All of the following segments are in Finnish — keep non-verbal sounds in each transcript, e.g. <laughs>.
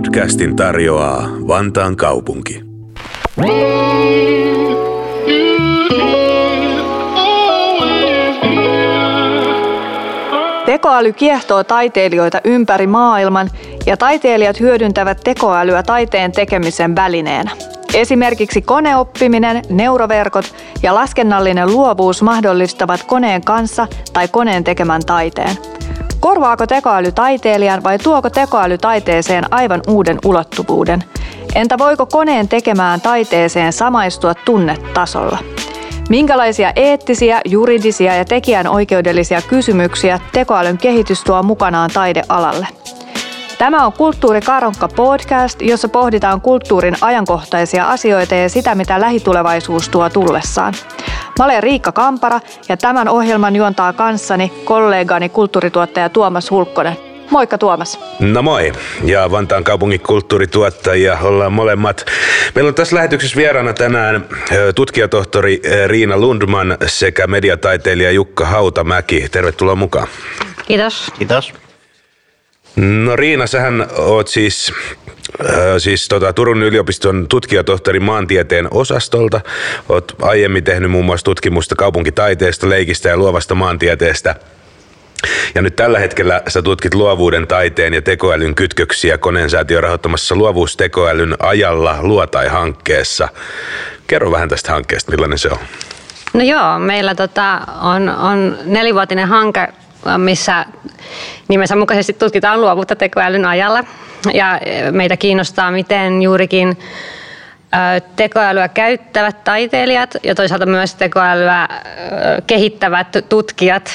Podcastin tarjoaa Vantaan kaupunki. Tekoäly kiehtoo taiteilijoita ympäri maailman ja taiteilijat hyödyntävät tekoälyä taiteen tekemisen välineenä. Esimerkiksi koneoppiminen, neuroverkot ja laskennallinen luovuus mahdollistavat koneen kanssa tai koneen tekemän taiteen. Korvaako tekoäly taiteilijan vai tuoko tekoäly taiteeseen aivan uuden ulottuvuuden? Entä voiko koneen tekemään taiteeseen samaistua tunnetasolla? Minkälaisia eettisiä, juridisia ja tekijänoikeudellisia kysymyksiä tekoälyn kehitys tuo mukanaan taidealalle? Tämä on Kulttuuri Karonkka podcast, jossa pohditaan kulttuurin ajankohtaisia asioita ja sitä, mitä lähitulevaisuus tuo tullessaan. Mä olen Riikka Kampara ja tämän ohjelman juontaa kanssani kollegani kulttuurituottaja Tuomas Hulkkonen. Moikka Tuomas. No moi. Ja Vantaan kaupungin kulttuurituottajia ollaan molemmat. Meillä on tässä lähetyksessä vieraana tänään tutkijatohtori Riina Lundman sekä mediataiteilija Jukka Hautamäki. Tervetuloa mukaan. Kiitos. Kiitos. No Riina, sähän oot siis, äh, siis tota, Turun yliopiston tutkijatohtori maantieteen osastolta. Oot aiemmin tehnyt muun muassa tutkimusta kaupunkitaiteesta, leikistä ja luovasta maantieteestä. Ja nyt tällä hetkellä sä tutkit luovuuden, taiteen ja tekoälyn kytköksiä koneensäätiön rahoittamassa luovuustekoälyn ajalla luotai-hankkeessa. Kerro vähän tästä hankkeesta, millainen se on? No joo, meillä tota on, on nelivuotinen hanke, missä nimensä mukaisesti tutkitaan luovuutta tekoälyn ajalla. Ja meitä kiinnostaa, miten juurikin tekoälyä käyttävät taiteilijat ja toisaalta myös tekoälyä kehittävät tutkijat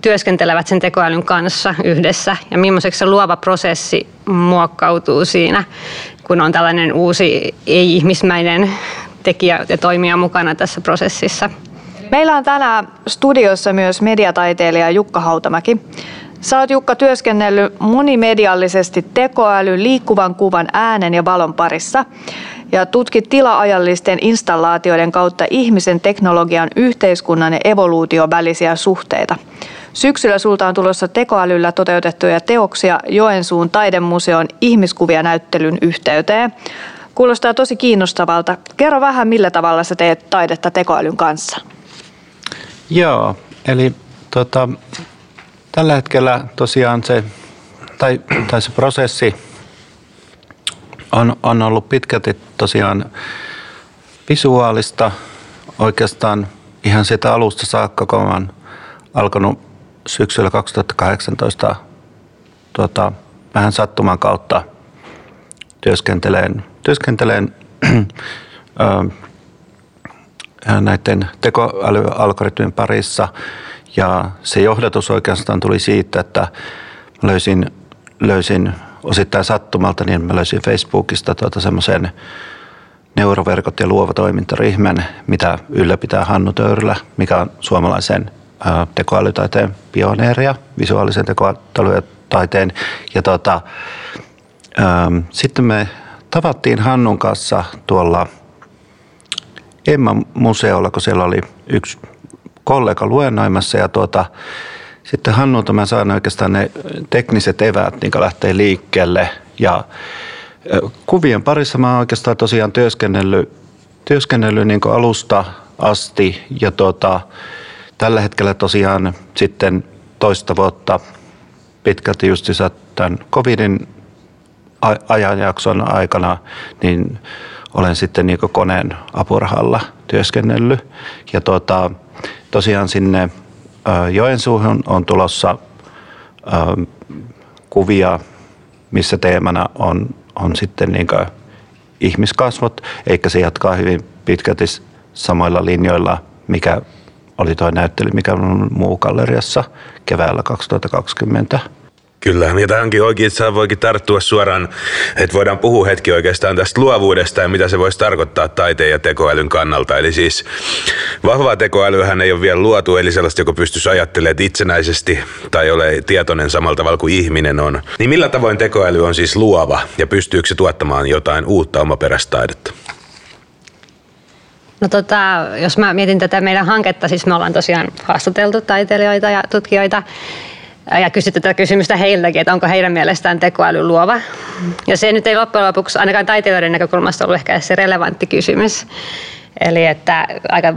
työskentelevät sen tekoälyn kanssa yhdessä ja millaiseksi se luova prosessi muokkautuu siinä, kun on tällainen uusi ei-ihmismäinen tekijä ja toimija mukana tässä prosessissa. Meillä on tänään studiossa myös mediataiteilija Jukka Hautamäki. Sä oot Jukka työskennellyt monimediallisesti tekoäly, liikkuvan kuvan, äänen ja valon parissa ja tutkit tila-ajallisten installaatioiden kautta ihmisen, teknologian, yhteiskunnan ja evoluution välisiä suhteita. Syksyllä sulta on tulossa tekoälyllä toteutettuja teoksia Joensuun taidemuseon ihmiskuvia näyttelyn yhteyteen. Kuulostaa tosi kiinnostavalta. Kerro vähän, millä tavalla sä teet taidetta tekoälyn kanssa. Joo, eli tota, tällä hetkellä tosiaan se, tai, tai se prosessi on, on ollut pitkälti tosiaan visuaalista. Oikeastaan ihan sitä alusta saakka, kun olen alkanut syksyllä 2018 tota, vähän sattuman kautta työskenteleen, työskenteleen <clears throat> näiden tekoälyalgoritmien parissa. Ja se johdatus oikeastaan tuli siitä, että löysin, löysin osittain sattumalta, niin mä löysin Facebookista tuota semmoisen neuroverkot ja luova toimintaryhmän, mitä ylläpitää Hannu Töyrylä, mikä on suomalaisen tekoälytaiteen pioneeria, visuaalisen tekoälytaiteen. Ja tota, ähm, sitten me tavattiin Hannun kanssa tuolla Emma-museolla, kun siellä oli yksi kollega luennoimassa ja tuota, sitten Hannulta mä saan oikeastaan ne tekniset eväät, niin lähtee liikkeelle. Ja kuvien parissa mä oon oikeastaan tosiaan työskennellyt, työskennellyt niin alusta asti. Ja tuota, tällä hetkellä tosiaan sitten toista vuotta pitkälti just tämän covidin ajanjakson aikana, niin olen sitten niin koneen apurahalla työskennellyt. Ja tuota, tosiaan sinne Joensuuhun on tulossa kuvia, missä teemana on, on sitten niin ihmiskasvot, eikä se jatkaa hyvin pitkälti samoilla linjoilla, mikä oli tuo näyttely, mikä on muu galleriassa keväällä 2020. Kyllä, ja tähänkin oikein voikin tarttua suoraan, että voidaan puhua hetki oikeastaan tästä luovuudesta ja mitä se voisi tarkoittaa taiteen ja tekoälyn kannalta. Eli siis vahvaa tekoälyhän ei ole vielä luotu, eli sellaista, joka pystyisi ajattelemaan itsenäisesti tai ole tietoinen samalla tavalla kuin ihminen on. Niin millä tavoin tekoäly on siis luova ja pystyykö se tuottamaan jotain uutta omaperäistä taidetta? No tota, jos mä mietin tätä meidän hanketta, siis me ollaan tosiaan haastateltu taiteilijoita ja tutkijoita ja kysyi tätä kysymystä heiltäkin, että onko heidän mielestään tekoäly luova. Ja se nyt ei loppujen lopuksi ainakaan taiteilijoiden näkökulmasta ollut ehkä se relevantti kysymys. Eli että aika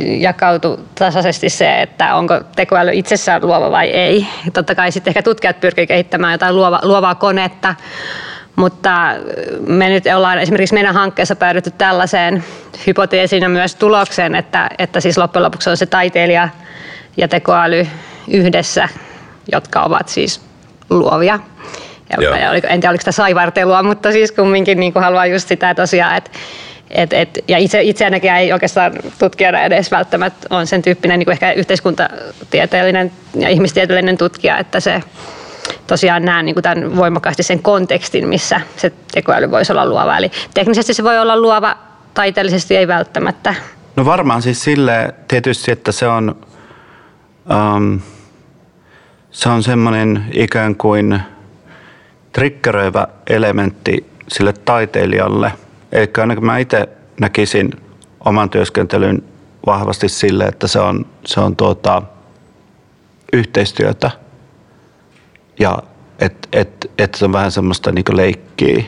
jakautu tasaisesti se, että onko tekoäly itsessään luova vai ei. Totta kai sitten ehkä tutkijat pyrkivät kehittämään jotain luova, luovaa konetta, mutta me nyt ollaan esimerkiksi meidän hankkeessa päädytty tällaiseen hypoteesiin ja myös tulokseen, että, että siis loppujen lopuksi on se taiteilija ja tekoäly yhdessä, jotka ovat siis luovia. Ja, en tiedä, oliko sitä saivartelua, mutta siis kumminkin niin haluaa just sitä tosiaan, että et, et, ja itse, itseäänkin ei oikeastaan tutkijana edes välttämättä on sen tyyppinen niin kuin ehkä yhteiskuntatieteellinen ja ihmistieteellinen tutkija, että se tosiaan näen niin kuin tämän voimakkaasti sen kontekstin, missä se tekoäly voisi olla luova. Eli teknisesti se voi olla luova, taiteellisesti ei välttämättä. No varmaan siis sille tietysti, että se on, um, se on semmoinen ikään kuin triggeröivä elementti sille taiteilijalle. Eli ainakin mä itse näkisin oman työskentelyn vahvasti sille, että se on, se on tuota, yhteistyötä – ja että et, et se on vähän semmoista niin leikkiä.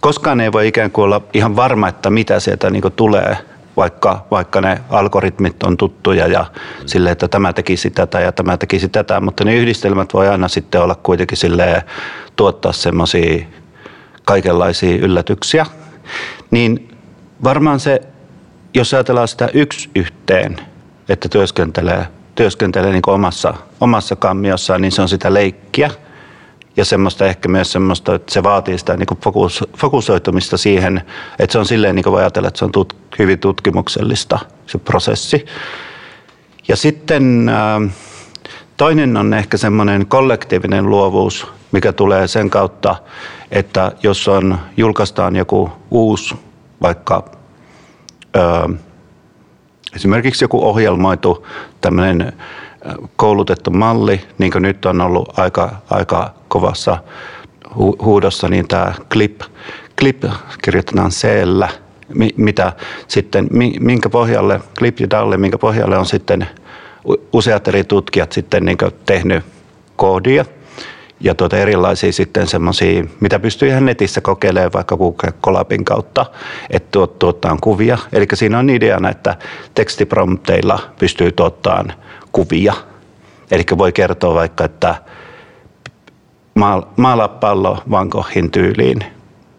Koskaan ei voi ikään kuin olla ihan varma, että mitä sieltä niin tulee, vaikka, vaikka ne algoritmit on tuttuja ja sille, että tämä tekisi tätä ja tämä tekisi tätä, mutta ne yhdistelmät voi aina sitten olla kuitenkin sille tuottaa semmoisia kaikenlaisia yllätyksiä. Niin varmaan se, jos ajatellaan sitä yksi yhteen, että työskentelee työskentelee niin omassa, omassa kammiossaan, niin se on sitä leikkiä. Ja semmoista ehkä myös semmoista, että se vaatii sitä niin fokus, fokusoitumista siihen, että se on silleen niin kuin voi ajatella, että se on tut, hyvin tutkimuksellista se prosessi. Ja sitten äh, toinen on ehkä semmoinen kollektiivinen luovuus, mikä tulee sen kautta, että jos on, julkaistaan joku uusi vaikka ö, Esimerkiksi joku ohjelmoitu tämmöinen koulutettu malli, niin kuin nyt on ollut aika, aika kovassa hu- huudossa, niin tämä clip, clip kirjoitetaan c mitä sitten, minkä pohjalle, clip ja dalle, minkä pohjalle on sitten useat eri tutkijat sitten niin tehnyt koodia – ja tuota erilaisia sitten semmoisia, mitä pystyy ihan netissä kokeilemaan vaikka Google Colabin kautta, että tuot, tuottaa kuvia. Eli siinä on ideana, että tekstiprompteilla pystyy tuottamaan kuvia. Eli voi kertoa vaikka, että maalaa pallo Van Goghin tyyliin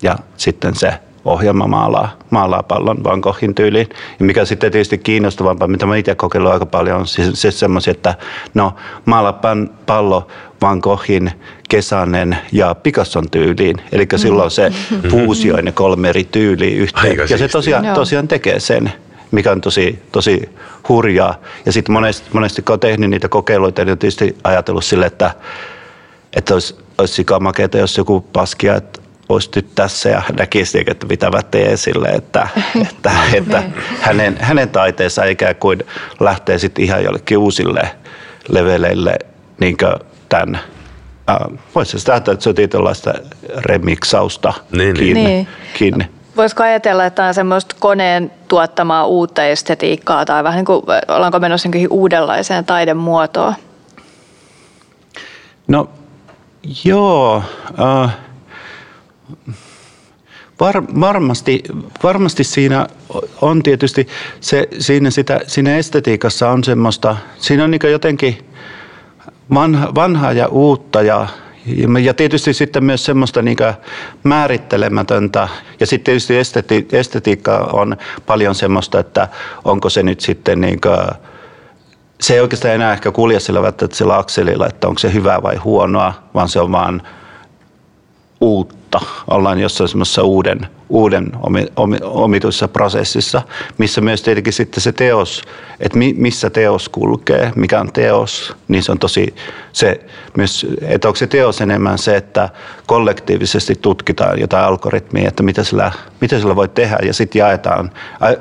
ja sitten se ohjelma maalaa, maalaa pallon Van Goghin tyyliin. Ja mikä sitten tietysti kiinnostavampaa, mitä mä itse kokeillut aika paljon, on siis, siis semmoisia, että no maalaa pallo Van Goghin, Kesanen ja Picasson tyyliin. Eli mm. silloin se fuusioi ne kolme eri tyyliä yhteen. ja se tosiaan, tosiaan tekee sen mikä on tosi, tosi hurjaa. Ja sitten monesti, monesti kun on tehnyt niitä kokeiluita, niin on tietysti ajatellut sille, että, että olisi, olisi sikamakeita, jos joku paskia, että olisi nyt tässä ja näkisi, että mitä mä teen sille, <laughs> että, että, että hänen, hänen taiteensa ikään kuin lähtee sitten ihan jollekin uusille leveleille niin tämän voisi sitä ajatella, että se on tietynlaista remiksausta niin, kiinni. Niin. kiinni. Voisiko ajatella, että on semmoista koneen tuottamaa uutta estetiikkaa tai vähän niin kuin, ollaanko menossa uudenlaiseen taidemuotoon? No joo, äh, Var, varmasti, varmasti siinä on tietysti, se, siinä, sitä, siinä estetiikassa on semmoista, siinä on niin jotenkin vanha, vanhaa ja uutta ja, ja tietysti sitten myös semmoista niin määrittelemätöntä. Ja sitten tietysti esteti, estetiikka on paljon semmoista, että onko se nyt sitten niin kuin, se ei oikeastaan enää ehkä kulje sillä välttämättä sillä akselilla, että onko se hyvää vai huonoa, vaan se on vaan uutta. Ollaan jossain semmoisessa uuden, uuden omi, omi, omituisessa prosessissa, missä myös tietenkin sitten se teos, että mi, missä teos kulkee, mikä on teos, niin se on tosi se myös, että onko se teos enemmän se, että kollektiivisesti tutkitaan jotain algoritmia, että mitä sillä, mitä sillä voi tehdä ja sitten jaetaan.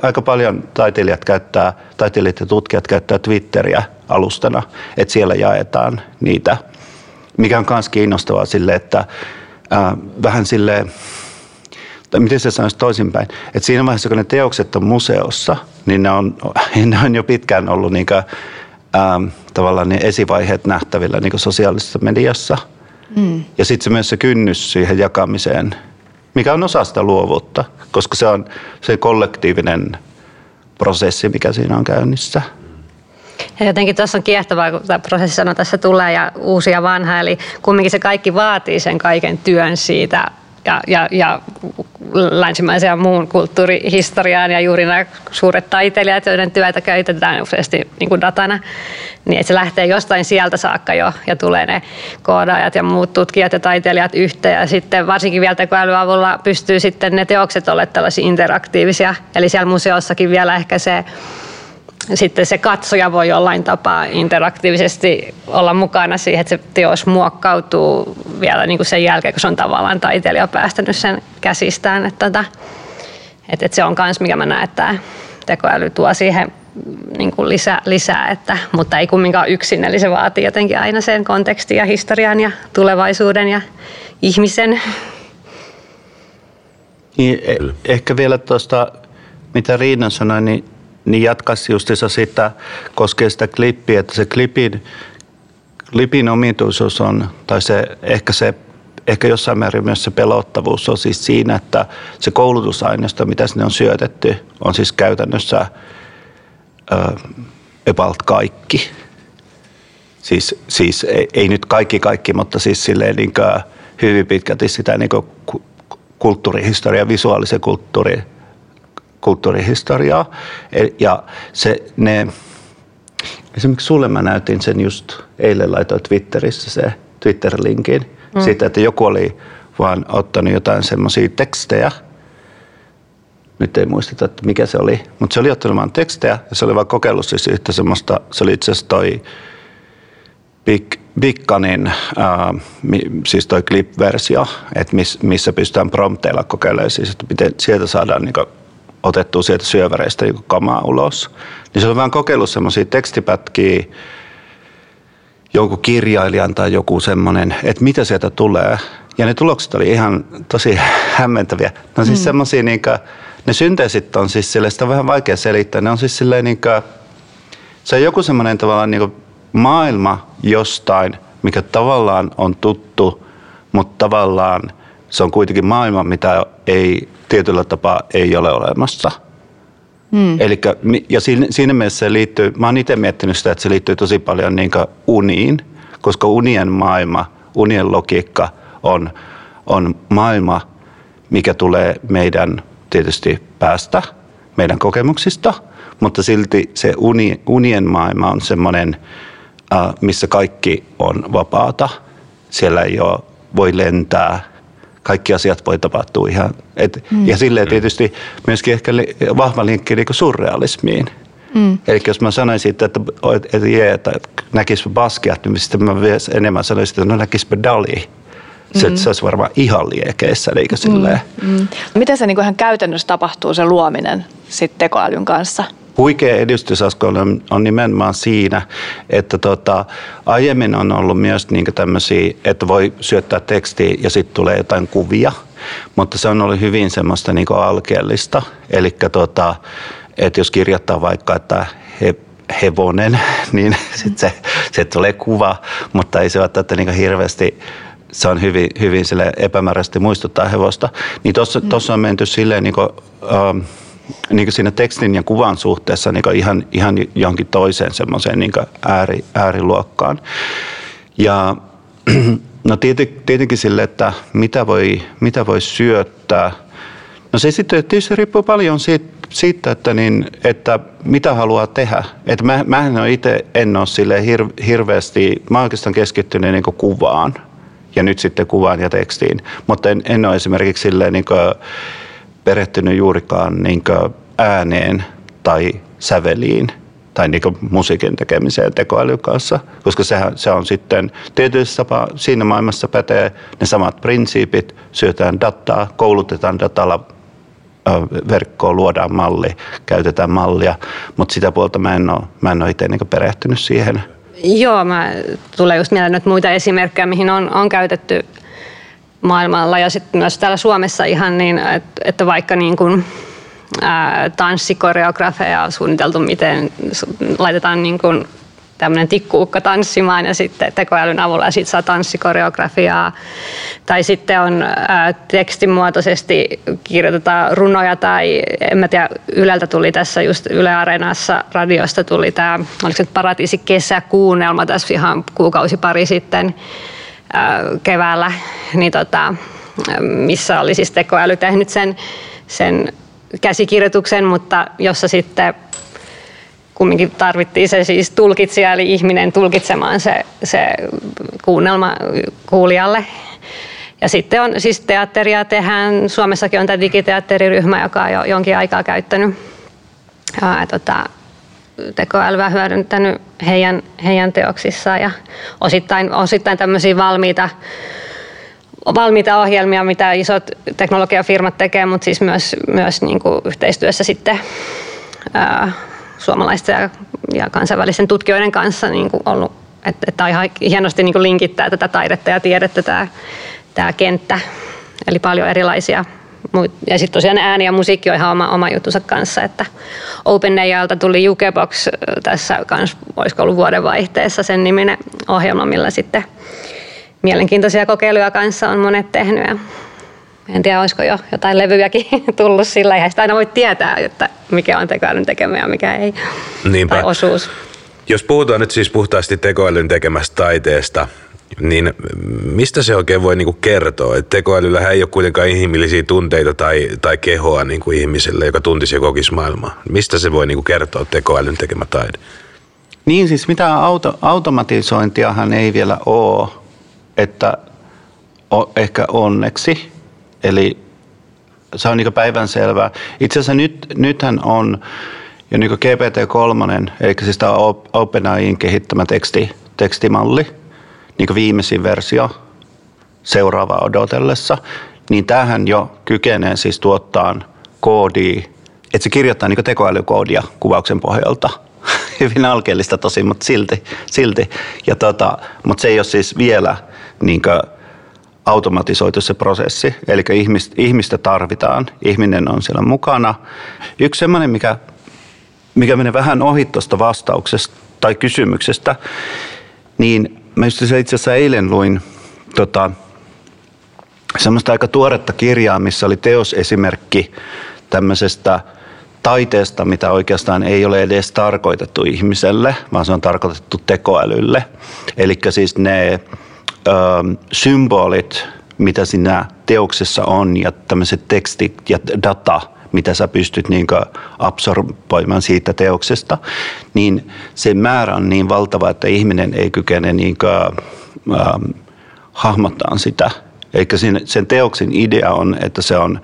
Aika paljon taiteilijat käyttää, taiteilijat ja tutkijat käyttää Twitteriä alustana, että siellä jaetaan niitä, mikä on myös kiinnostavaa sille, että äh, vähän silleen, tai miten se sanoisi toisinpäin, että siinä vaiheessa, kun ne teokset on museossa, niin ne on, <laughs> ne on jo pitkään ollut niin kuin, tavallaan ne esivaiheet nähtävillä niin sosiaalisessa mediassa. Mm. Ja sitten se myös se kynnys siihen jakamiseen, mikä on osa sitä luovuutta, koska se on se kollektiivinen prosessi, mikä siinä on käynnissä. Ja jotenkin tuossa on kiehtovaa, kun tämä prosessi tässä tulee ja uusia ja vanha, eli kumminkin se kaikki vaatii sen kaiken työn siitä ja, ja, ja länsimaisen ja muun kulttuurihistoriaan ja juuri nämä suuret taiteilijat, joiden työtä käytetään useasti niin kuin datana, niin että se lähtee jostain sieltä saakka jo ja tulee ne koodaajat ja muut tutkijat ja taiteilijat yhteen. Ja sitten varsinkin vielä tekoälyavulla pystyy sitten ne teokset olemaan tällaisia interaktiivisia. Eli siellä museossakin vielä ehkä se sitten se katsoja voi jollain tapaa interaktiivisesti olla mukana siihen, että se teos muokkautuu vielä niin kuin sen jälkeen, kun se on tavallaan taiteilija päästänyt sen käsistään. Että, että, tota, että, se on myös, mikä mä näen, että tekoäly tuo siihen niin kuin lisää, lisää että, mutta ei kumminkaan yksin, eli se vaatii jotenkin aina sen kontekstin ja historian ja tulevaisuuden ja ihmisen. Niin, e- ehkä vielä tuosta, mitä Riina sanoi, niin niin jatkaisi justissa sitä, koskee sitä klippiä, että se klipin, klipin omituisuus on, tai se, ehkä se ehkä jossain määrin myös se pelottavuus on siis siinä, että se koulutusaineisto, mitä sinne on syötetty, on siis käytännössä uh, about kaikki. Siis, siis ei, ei nyt kaikki kaikki, mutta siis silleen niin hyvin pitkälti sitä niin kulttuurihistoria, visuaalisen kulttuuri kulttuurihistoriaa. Ja se, ne, esimerkiksi sulle mä näytin sen just eilen laitoin Twitterissä se Twitter-linkin mm. siitä, että joku oli vaan ottanut jotain semmoisia tekstejä, nyt ei muisteta, että mikä se oli, mutta se oli ottanut vaan tekstejä ja se oli vaan kokeillut siis yhtä semmoista, se oli itse asiassa toi Big, Bigcanin, äh, siis toi clip-versio, että miss, missä pystytään prompteilla kokeilemaan siis, että miten sieltä saadaan niin otettu sieltä syöväreistä niin kamaa ulos. Niin se oli vaan kokeillut semmoisia tekstipätkiä, jonkun kirjailijan tai joku semmoinen, että mitä sieltä tulee. Ja ne tulokset oli ihan tosi hämmentäviä. No siis mm. semmoisia, niin ne synteesit on siis sille, sitä on vähän vaikea selittää. Ne on siis silleen niin kuin, se on joku semmoinen tavallaan niin maailma jostain, mikä tavallaan on tuttu, mutta tavallaan se on kuitenkin maailma, mitä ei tietyllä tapaa ei ole olemassa. Hmm. Elikkä, ja siinä, siinä mielessä se liittyy, mä oon itse miettinyt sitä, että se liittyy tosi paljon niin uniin, koska unien maailma, unien logiikka on, on maailma, mikä tulee meidän tietysti päästä, meidän kokemuksista, mutta silti se uni, unien maailma on semmoinen, äh, missä kaikki on vapaata. Siellä ei ole, voi lentää, kaikki asiat voi tapahtua ihan. Et, mm. Ja silleen tietysti myöskin ehkä li, vahva linkki niin surrealismiin. Mm. Eli jos mä sanoisin, että, että, että, jee, että näkisipä Basquiat, niin sitten mä vielä enemmän sanoisin, että no näkisipä Dali. Se, mm. se olisi varmaan ihan liekeissä, eikö silleen? Mm. Mm. Miten se niin ihan käytännössä tapahtuu, se luominen sitten tekoälyn kanssa? Huikea edistysaskel on, on nimenomaan siinä, että tota, aiemmin on ollut myös niin tämmöisiä, että voi syöttää tekstiä ja sitten tulee jotain kuvia, mutta se on ollut hyvin semmoista niin alkeellista. Eli tota, että jos kirjoittaa vaikka, että he, hevonen, <laughs> niin sit se, se tulee kuva, mutta ei se välttämättä niin hirveästi se on hyvin, hyvin sille epämääräisesti muistuttaa hevosta. Niin tuossa mm. on menty silleen niin kuin, ähm, niin siinä tekstin ja kuvan suhteessa niin ihan, ihan johonkin toiseen semmoiseen niin ääri, ääriluokkaan. Ja <clears throat> no tietenkin sille, että mitä voi, mitä voi syöttää. No se sitten tietysti riippuu paljon siitä, siitä että, niin, että mitä haluaa tehdä. Että mä, mä en itse en ole sille hir, hirveästi, mä oikeastaan keskittynyt niin kuvaan ja nyt sitten kuvaan ja tekstiin, mutta en, en ole esimerkiksi silleen niin kuin, perehtynyt juurikaan niin ääneen tai säveliin tai niin musiikin tekemiseen tekoälyn kanssa, koska sehän, se on sitten tietysti tapa, siinä maailmassa pätee ne samat prinsiipit, syötään dataa, koulutetaan datalla verkkoon, luodaan malli, käytetään mallia, mutta sitä puolta mä en ole, mä en ole itse niin perehtynyt siihen. Joo, mä tulee just mieleen nyt muita esimerkkejä, mihin on, on käytetty maailmalla ja sitten myös täällä Suomessa ihan niin, että, että vaikka niin kuin, ää, tanssikoreografeja on suunniteltu, miten laitetaan niin kuin tämmöinen tikkuukka tanssimaan ja sitten tekoälyn avulla ja sitten saa tanssikoreografiaa. Tai sitten on ää, tekstimuotoisesti kirjoitetaan runoja tai en mä tiedä, Yleltä tuli tässä just Yle Areenassa radiosta tuli tämä, oliko se Paratiisi kesäkuunnelma tässä ihan kuukausi pari sitten keväällä, niin tota, missä oli siis tekoäly tehnyt sen, sen käsikirjoituksen, mutta jossa sitten kumminkin tarvittiin se siis tulkitsija, eli ihminen tulkitsemaan se, se kuunnelma kuulijalle. Ja sitten on siis teatteria tehdään, Suomessakin on tämä digiteatteriryhmä, joka on jo jonkin aikaa käyttänyt ja, tota, tekoälyä hyödyntänyt heidän, heidän teoksissaan ja osittain, osittain tämmöisiä valmiita valmiita ohjelmia, mitä isot teknologiafirmat tekee, mutta siis myös, myös niin kuin yhteistyössä sitten ää, suomalaisten ja, ja kansainvälisen tutkijoiden kanssa niin kuin ollut, että, että ihan hienosti niin kuin linkittää tätä taidetta ja tiedettä tämä, tämä kenttä. Eli paljon erilaisia ja sitten tosiaan ääni ja musiikki on ihan oma, oma juttunsa kanssa, että OpenAIlta tuli Jukebox tässä kans, olisiko ollut vuodenvaihteessa sen niminen ohjelma, millä sitten mielenkiintoisia kokeiluja kanssa on monet tehnyt. Ja en tiedä, olisiko jo jotain levyjäkin <laughs> tullut sillä. Eihän sitä aina voi tietää, että mikä on tekoälyn tekemä ja mikä ei. Niinpä. Tai osuus. Jos puhutaan nyt siis puhtaasti tekoälyn tekemästä taiteesta, niin mistä se oikein voi niinku kertoa? Et tekoälyllähän ei ole kuitenkaan inhimillisiä tunteita tai, tai kehoa niinku ihmiselle, joka tuntisi ja kokisi maailmaa. Mistä se voi niinku kertoa tekoälyn tekemä taide? Niin siis mitään auto, automatisointiahan ei vielä ole että o, ehkä onneksi, eli se on niin päivänselvää. Itse asiassa nyt, nythän on jo niin GPT-3, eli siis tämä OpenAIin kehittämä teksti, tekstimalli, niin viimeisin versio seuraava odotellessa, niin tähän jo kykenee siis tuottaa koodia, että se kirjoittaa niin tekoälykoodia kuvauksen pohjalta. <laughs> Hyvin alkeellista tosi, mutta silti. silti. Ja tota, mutta se ei ole siis vielä niin automatisoitu se prosessi. Eli ihmistä tarvitaan, ihminen on siellä mukana. Yksi semmoinen, mikä, mikä menee vähän ohi tuosta vastauksesta tai kysymyksestä, niin mä itse asiassa eilen luin tota, semmoista aika tuoretta kirjaa, missä oli teosesimerkki tämmöisestä taiteesta, mitä oikeastaan ei ole edes tarkoitettu ihmiselle, vaan se on tarkoitettu tekoälylle. Eli siis ne symbolit, mitä siinä teoksessa on ja tämmöiset tekstit ja data, mitä sä pystyt niin absorboimaan siitä teoksesta, niin se määrä on niin valtava, että ihminen ei kykene niin kuin, ähm, hahmottaa sitä. Eikä sen, sen teoksen idea on, että se on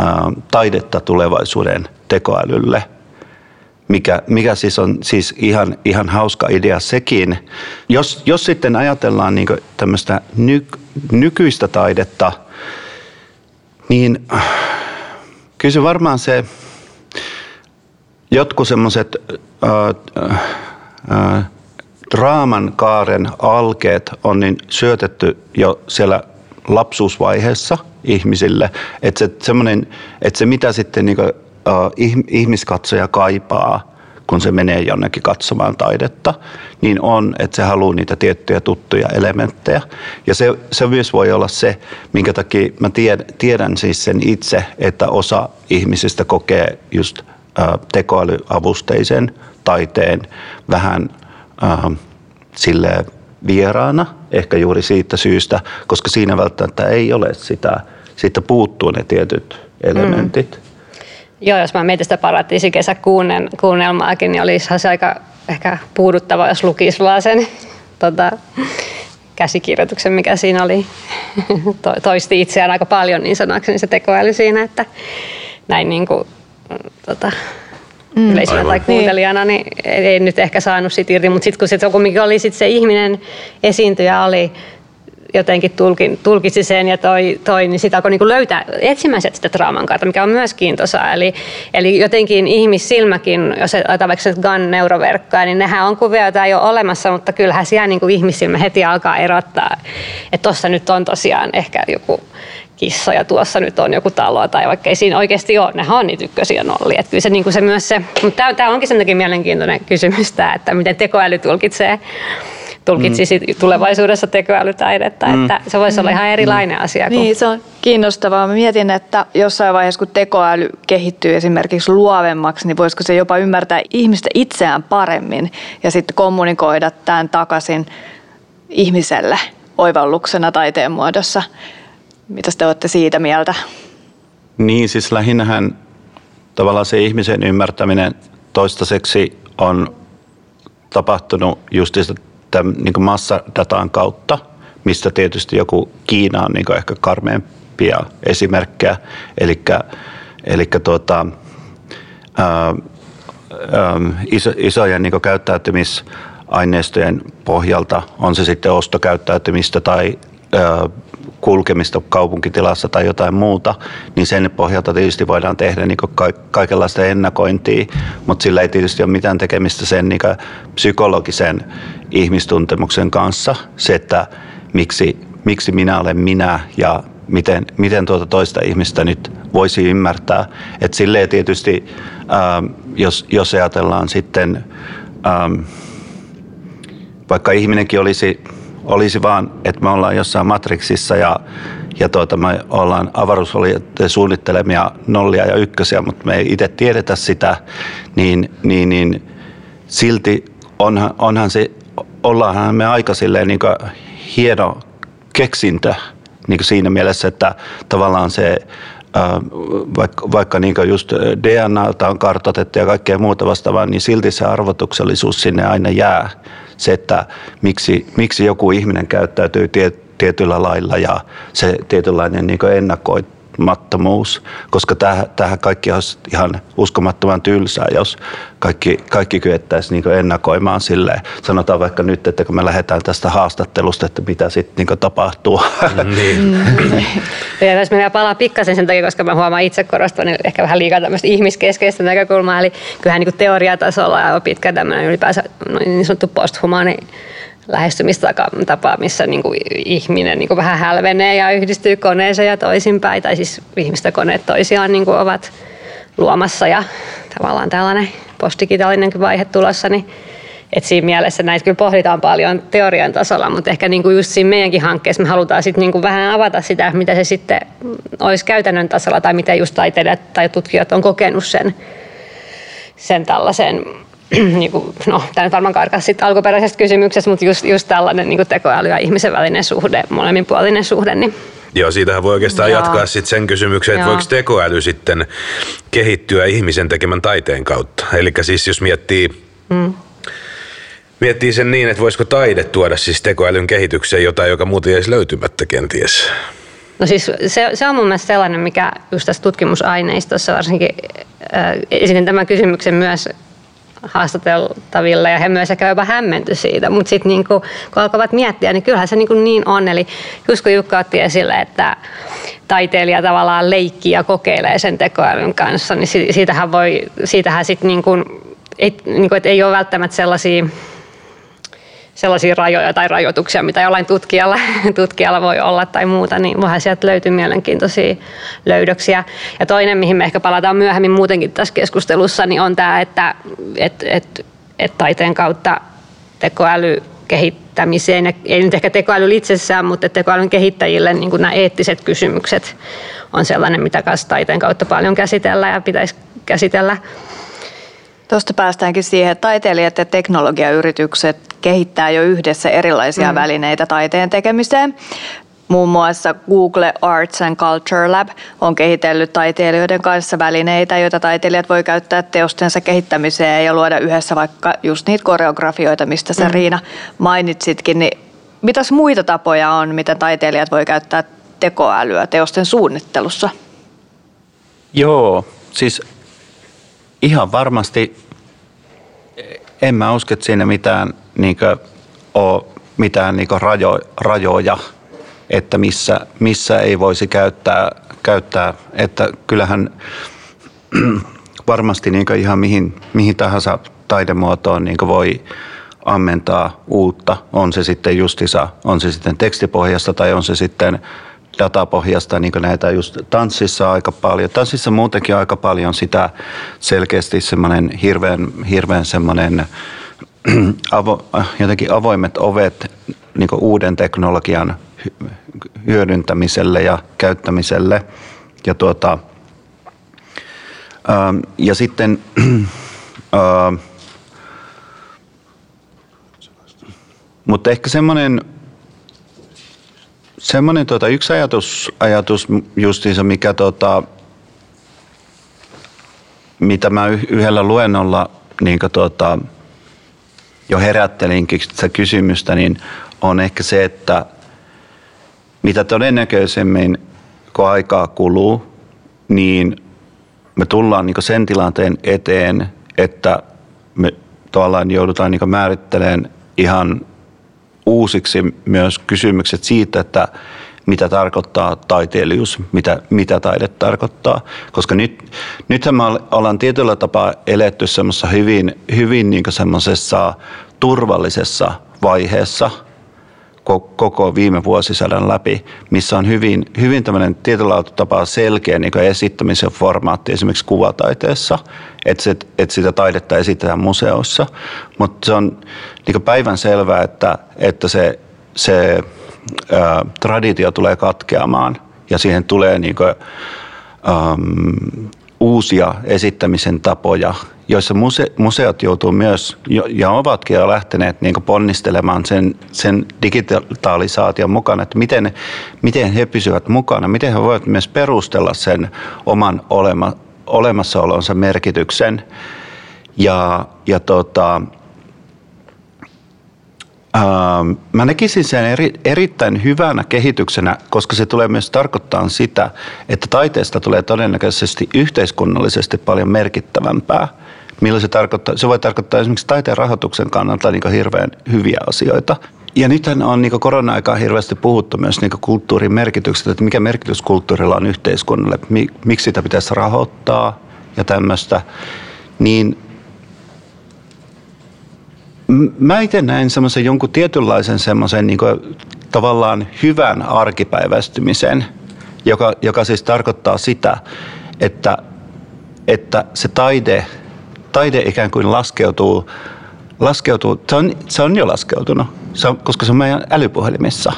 ähm, taidetta tulevaisuuden tekoälylle – mikä, mikä siis on siis ihan, ihan hauska idea sekin. Jos, jos sitten ajatellaan niin tämmöistä ny, nykyistä taidetta, niin kyllä se varmaan se jotkut semmoiset äh, äh, draaman kaaren alkeet on niin syötetty jo siellä lapsuusvaiheessa ihmisille, että se, että se mitä sitten niin kuin, ihmiskatsoja kaipaa, kun se menee jonnekin katsomaan taidetta, niin on, että se haluaa niitä tiettyjä tuttuja elementtejä. Ja se, se myös voi olla se, minkä takia mä tiedän, tiedän siis sen itse, että osa ihmisistä kokee just äh, tekoälyavusteisen taiteen vähän äh, sille vieraana, ehkä juuri siitä syystä, koska siinä välttämättä ei ole sitä, siitä puuttuu ne tietyt elementit. Mm. Joo, jos mä mietin sitä paratiisikesäkuunnelmaakin, niin olisi se aika ehkä puuduttava, jos lukisi vaan sen tota, käsikirjoituksen, mikä siinä oli. <laughs> Toisti itseään aika paljon niin sanakseni se tekoäly siinä, että näin niin kuin, tota, mm. yleisönä tai kuuntelijana, niin ei nyt ehkä saanut siitä irti, mutta sitten kun se kumminkin oli sit se ihminen esiintyjä oli jotenkin tulkin, tulkitsi sen ja toi, toi niin sitä alkoi niin löytää etsimään sitä trauman kautta, mikä on myös kiintoisaa. Eli, eli jotenkin ihmissilmäkin, jos ajatellaan vaikka GAN-neuroverkkoja, niin nehän on kuvia, joita ei ole olemassa, mutta kyllähän siellä niin kuin ihmissilmä heti alkaa erottaa, että tuossa nyt on tosiaan ehkä joku kissa ja tuossa nyt on joku talo tai vaikka ei siinä oikeasti ole, nehän on niitä ykkösiä nollia. Että kyllä se, niin kuin se myös se, mutta tämä onkin sen takia mielenkiintoinen kysymys tämä, että miten tekoäly tulkitsee tulkitsisi mm. tulevaisuudessa tekoälytaidetta, mm. että se voisi olla ihan erilainen mm. asia. Kun... Niin, se on kiinnostavaa. Mä mietin, että jossain vaiheessa, kun tekoäly kehittyy esimerkiksi luovemmaksi, niin voisiko se jopa ymmärtää ihmistä itseään paremmin ja sitten kommunikoida tämän takaisin ihmiselle oivalluksena taiteen muodossa. Mitä te olette siitä mieltä? Niin, siis lähinnähän tavallaan se ihmisen ymmärtäminen toistaiseksi on tapahtunut just tämän niin massadatan kautta, mistä tietysti joku Kiina on niin ehkä karmeampia esimerkkejä. Eli tuota, ää, iso, isojen niin käyttäytymisaineistojen pohjalta, on se sitten ostokäyttäytymistä tai ää, kulkemista kaupunkitilassa tai jotain muuta, niin sen pohjalta tietysti voidaan tehdä niin kaikenlaista ennakointia, mutta sillä ei tietysti ole mitään tekemistä sen niin psykologisen ihmistuntemuksen kanssa. Se, että miksi, miksi minä olen minä ja miten, miten tuota toista ihmistä nyt voisi ymmärtää. Että silleen tietysti, ähm, jos, jos ajatellaan sitten, ähm, vaikka ihminenkin olisi olisi vaan, että me ollaan jossain matriksissa ja, ja tuota, me ollaan avaruusolijoiden suunnittelemia nollia ja ykkösiä, mutta me ei itse tiedetä sitä, niin, niin, niin silti onhan, onhan se, ollaanhan me aika silleen niin hieno keksintö niin siinä mielessä, että tavallaan se vaikka, vaikka niin just DNAlta on kartoitettu ja kaikkea muuta vastaavaa, niin silti se arvotuksellisuus sinne aina jää. Se, että miksi, miksi joku ihminen käyttäytyy tietyllä lailla ja se tietynlainen niin ennakoi, uskomattomuus, koska tähän kaikki olisi ihan uskomattoman tylsää, jos kaikki, kaikki kyettäisiin niin ennakoimaan sille. Sanotaan vaikka nyt, että kun me lähdetään tästä haastattelusta, että mitä sitten niin tapahtuu. <laughs> Niin. ja jos me palaa pikkasen sen takia, koska mä huomaan itse korostavan niin ehkä vähän liikaa tämmöistä ihmiskeskeistä näkökulmaa, eli kyllähän niin teoriatasolla ja pitkä tämmöinen ylipäänsä niin sanottu posthumaani lähestymistapa, missä niin kuin ihminen niin kuin vähän hälvenee ja yhdistyy koneeseen ja toisinpäin, tai siis ihmistä koneet toisiaan niin kuin ovat luomassa ja tavallaan tällainen postdigitaalinen vaihe tulossa, niin et siinä mielessä näitä kyllä pohditaan paljon teorian tasolla, mutta ehkä niin kuin just siinä meidänkin hankkeessa me halutaan sit niin kuin vähän avata sitä, mitä se sitten olisi käytännön tasolla tai miten just taiteilijat tai tutkijat on kokenut sen, sen tällaisen <clears throat> niin kuin, no, tämä nyt varmaan karkaa sitten alkuperäisestä kysymyksestä, mutta just, just tällainen niin tekoäly ja ihmisen välinen suhde, molemminpuolinen suhde, niin Joo, siitähän voi oikeastaan Joo. jatkaa sitten sen kysymyksen, että Joo. voiko tekoäly sitten kehittyä ihmisen tekemän taiteen kautta. Eli siis jos miettii, mm. miettii sen niin, että voisiko taide tuoda siis tekoälyn kehitykseen jotain, joka muuten jäisi löytymättä kenties. No siis se, se on mun mielestä sellainen, mikä just tässä tutkimusaineistossa varsinkin, äh, esitin tämän kysymyksen myös haastateltaville ja he myös ehkä jopa hämmenty siitä. Mutta sitten niin kun alkavat miettiä, niin kyllähän se niin, niin on. Eli just kun Jukka otti esille, että taiteilija tavallaan leikkii ja kokeilee sen tekoälyn kanssa, niin siitähän, voi, siitähän sitten niin kuin, ei, niin kuin, että ei ole välttämättä sellaisia sellaisia rajoja tai rajoituksia, mitä jollain tutkijalla, <laughs> tutkijalla voi olla tai muuta, niin voihan sieltä löytyy mielenkiintoisia löydöksiä. Ja toinen, mihin me ehkä palataan myöhemmin muutenkin tässä keskustelussa, niin on tämä, että et, et, et taiteen kautta tekoäly kehittämiseen, ei nyt ehkä tekoäly itsessään, mutta tekoälyn kehittäjille niin nämä eettiset kysymykset on sellainen, mitä kanssa taiteen kautta paljon käsitellään ja pitäisi käsitellä. Tuosta päästäänkin siihen, että taiteilijat ja teknologiayritykset kehittää jo yhdessä erilaisia mm. välineitä taiteen tekemiseen. Muun muassa Google Arts and Culture Lab on kehitellyt taiteilijoiden kanssa välineitä, joita taiteilijat voi käyttää teostensa kehittämiseen ja luoda yhdessä vaikka just niitä koreografioita, mistä sä mm. Riina mainitsitkin. Niin mitäs muita tapoja on, miten taiteilijat voi käyttää tekoälyä teosten suunnittelussa? Joo, siis ihan varmasti en mä usko, että siinä mitään, niin kuin, ole mitään niin rajo, rajoja että missä, missä ei voisi käyttää, käyttää. Että kyllähän <clears throat> varmasti niin ihan mihin, mihin tahansa taidemuotoon niin voi ammentaa uutta, on se sitten justisa, on se sitten tekstipohjasta tai on se sitten datapohjasta, niin näitä just tanssissa aika paljon. Tanssissa muutenkin aika paljon sitä selkeästi semmoinen hirveän, hirveän semmoinen <clears throat> avo, jotenkin avoimet ovet niin uuden teknologian hyödyntämiselle ja käyttämiselle. Ja, tuota, ähm, ja sitten <clears throat> äh, mutta ehkä semmoinen semmoinen tuota, yksi ajatus, ajatus justiinsa, mikä tuota, mitä mä yhdellä luennolla niin tuota, jo herättelinkin sitä kysymystä, niin on ehkä se, että mitä todennäköisemmin kun aikaa kuluu, niin me tullaan niin sen tilanteen eteen, että me tavallaan joudutaan niin määrittelemään ihan uusiksi myös kysymykset siitä, että mitä tarkoittaa taiteilijuus, mitä, mitä taide tarkoittaa. Koska nyt, nythän me ollaan tietyllä tapaa eletty semmoisessa hyvin, hyvin niin semmoisessa turvallisessa vaiheessa koko viime vuosisadan läpi, missä on hyvin, hyvin tämmöinen tietyllä tapaa selkeä niin esittämisen formaatti esimerkiksi kuvataiteessa, että, se, että sitä taidetta esitetään museoissa. Mutta se on niin päivän selvää, että, että se, se ää, traditio tulee katkeamaan ja siihen tulee niin kuin, äm, uusia esittämisen tapoja, joissa muse, museot joutuu myös ja ovatkin jo lähteneet niin ponnistelemaan sen, sen digitalisaation mukana, että miten, miten he pysyvät mukana, miten he voivat myös perustella sen oman olema, olemassaolonsa merkityksen. Ja, ja tota, Ähm, mä näkisin sen eri, erittäin hyvänä kehityksenä, koska se tulee myös tarkoittaa sitä, että taiteesta tulee todennäköisesti yhteiskunnallisesti paljon merkittävämpää. Millä se tarkoittaa? Se voi tarkoittaa esimerkiksi taiteen rahoituksen kannalta niin hirveän hyviä asioita. Ja nythän on niin korona-aikaa hirveästi puhuttu myös niin kulttuurin merkityksestä, että mikä merkitys kulttuurilla on yhteiskunnalle, miksi sitä pitäisi rahoittaa ja tämmöistä. Niin Mä itse näen semmoisen jonkun tietynlaisen semmoisen niin tavallaan hyvän arkipäiväistymisen, joka, joka siis tarkoittaa sitä, että, että se taide, taide ikään kuin laskeutuu, laskeutuu se, on, se on jo laskeutunut, se on, koska se on meidän älypuhelimissa.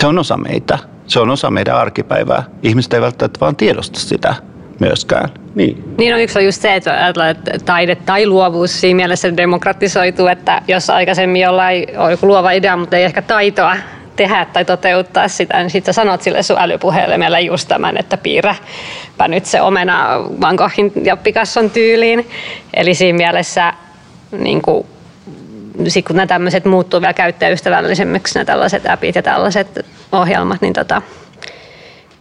Se on osa meitä, se on osa meidän arkipäivää. Ihmiset ei välttämättä vaan tiedosta sitä myöskään. Niin. niin on yksi on just se, että taide tai luovuus siinä mielessä demokratisoituu, että jos aikaisemmin jollain on joku luova idea, mutta ei ehkä taitoa tehdä tai toteuttaa sitä, niin sitten sanot sille sun älypuhelimelle just tämän, että piirräpä nyt se omena Van Goghin ja Picasson tyyliin. Eli siinä mielessä niin kuin, sit kun nämä tämmöiset muuttuu vielä käyttäjäystävällisemmiksi, nämä tällaiset appit ja tällaiset ohjelmat, niin tota,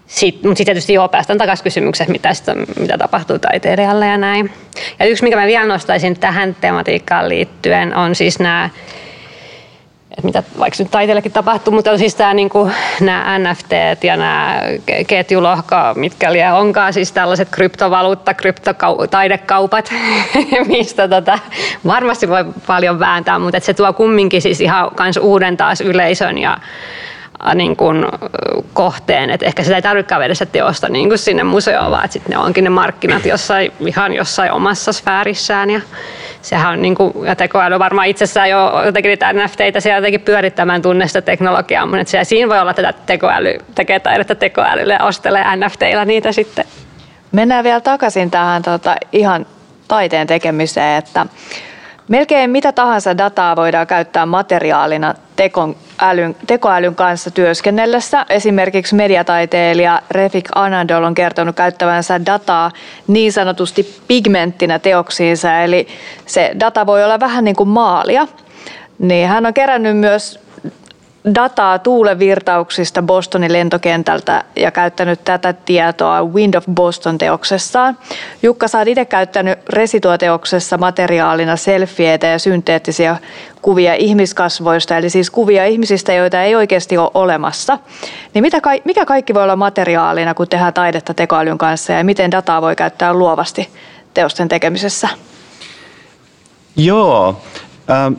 sitten tietysti joo, päästään takaisin kysymykseen, mitä, sit, mitä tapahtuu taiteilijalle ja näin. Ja yksi, mikä mä vielä nostaisin tähän tematiikkaan liittyen, on siis nämä että mitä vaikka nyt taiteillekin tapahtuu, mutta siis tämä, niin kuin, nämä NFT ja nämä ketjulohko, mitkä liian onkaan, siis tällaiset kryptovaluutta, kryptotaidekaupat, <laughs> mistä tota, varmasti voi paljon vääntää, mutta se tuo kumminkin siis ihan kans uuden taas yleisön ja niin kuin, kohteen. Et ehkä sitä ei tarvitsekaan viedä teosta niin kuin sinne museoon, vaan sitten ne onkin ne markkinat jossain, ihan jossain omassa sfäärissään. Ja sehän on niin kuin, ja tekoäly varmaan itsessään jo jotenkin niitä NFTitä siellä jotenkin pyörittämään tunnesta teknologiaa, mutta siellä, siinä voi olla tätä tekoäly, tekee taidetta tekoälylle ja ostelee NFTillä niitä sitten. Mennään vielä takaisin tähän tota, ihan taiteen tekemiseen, että Melkein mitä tahansa dataa voidaan käyttää materiaalina tekoälyn, tekoälyn kanssa työskennellessä. Esimerkiksi mediataiteilija Refik Anadol on kertonut käyttävänsä dataa niin sanotusti pigmenttinä teoksiinsa, eli se data voi olla vähän niin kuin maalia. Niin hän on kerännyt myös dataa tuulevirtauksista Bostonin lentokentältä ja käyttänyt tätä tietoa Wind of Boston-teoksessaan. Jukka, sä oot itse käyttänyt Resituoteoksessa materiaalina selfieitä ja synteettisiä kuvia ihmiskasvoista, eli siis kuvia ihmisistä, joita ei oikeasti ole olemassa. Niin mitä, mikä kaikki voi olla materiaalina, kun tehdään taidetta tekoälyn kanssa ja miten dataa voi käyttää luovasti teosten tekemisessä? Joo, äh,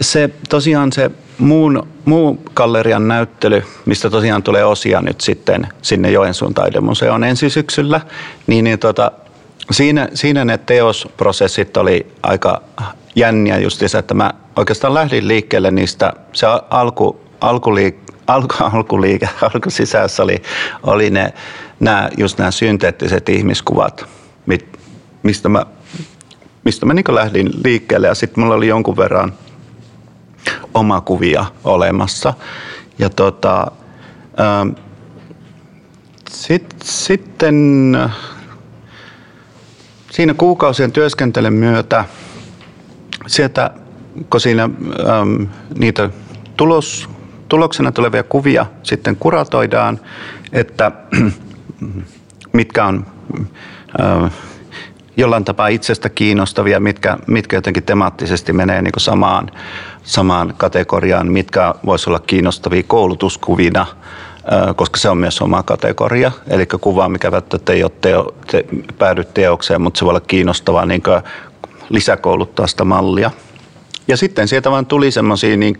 se tosiaan se muun, muu gallerian näyttely, mistä tosiaan tulee osia nyt sitten sinne Joensuun taidemuseoon ensi syksyllä, niin, niin tota, siinä, siinä ne teosprosessit oli aika jänniä justiinsa, että mä oikeastaan lähdin liikkeelle niistä, se alku, alkuliik, alku, alkuliike, <laughs> alkusisässä oli, oli ne, nämä, just nämä synteettiset ihmiskuvat, mistä mä, mistä mä niin lähdin liikkeelle. Ja sitten mulla oli jonkun verran – omakuvia olemassa. Ja tota, ähm, sit, sitten siinä kuukausien työskentelyn myötä sieltä, kun siinä äm, niitä tulos, tuloksena tulevia kuvia sitten kuratoidaan, että <clears throat> mitkä on äh, jollain tapaa itsestä kiinnostavia, mitkä, mitkä jotenkin temaattisesti menee niin samaan, samaan kategoriaan, mitkä voisi olla kiinnostavia koulutuskuvina, koska se on myös oma kategoria. Eli kuva, mikä välttämättä ei ole teo, te, päädy teokseen, mutta se voi olla kiinnostavaa niin lisäkouluttaa sitä mallia. Ja sitten sieltä vaan tuli semmoisia niin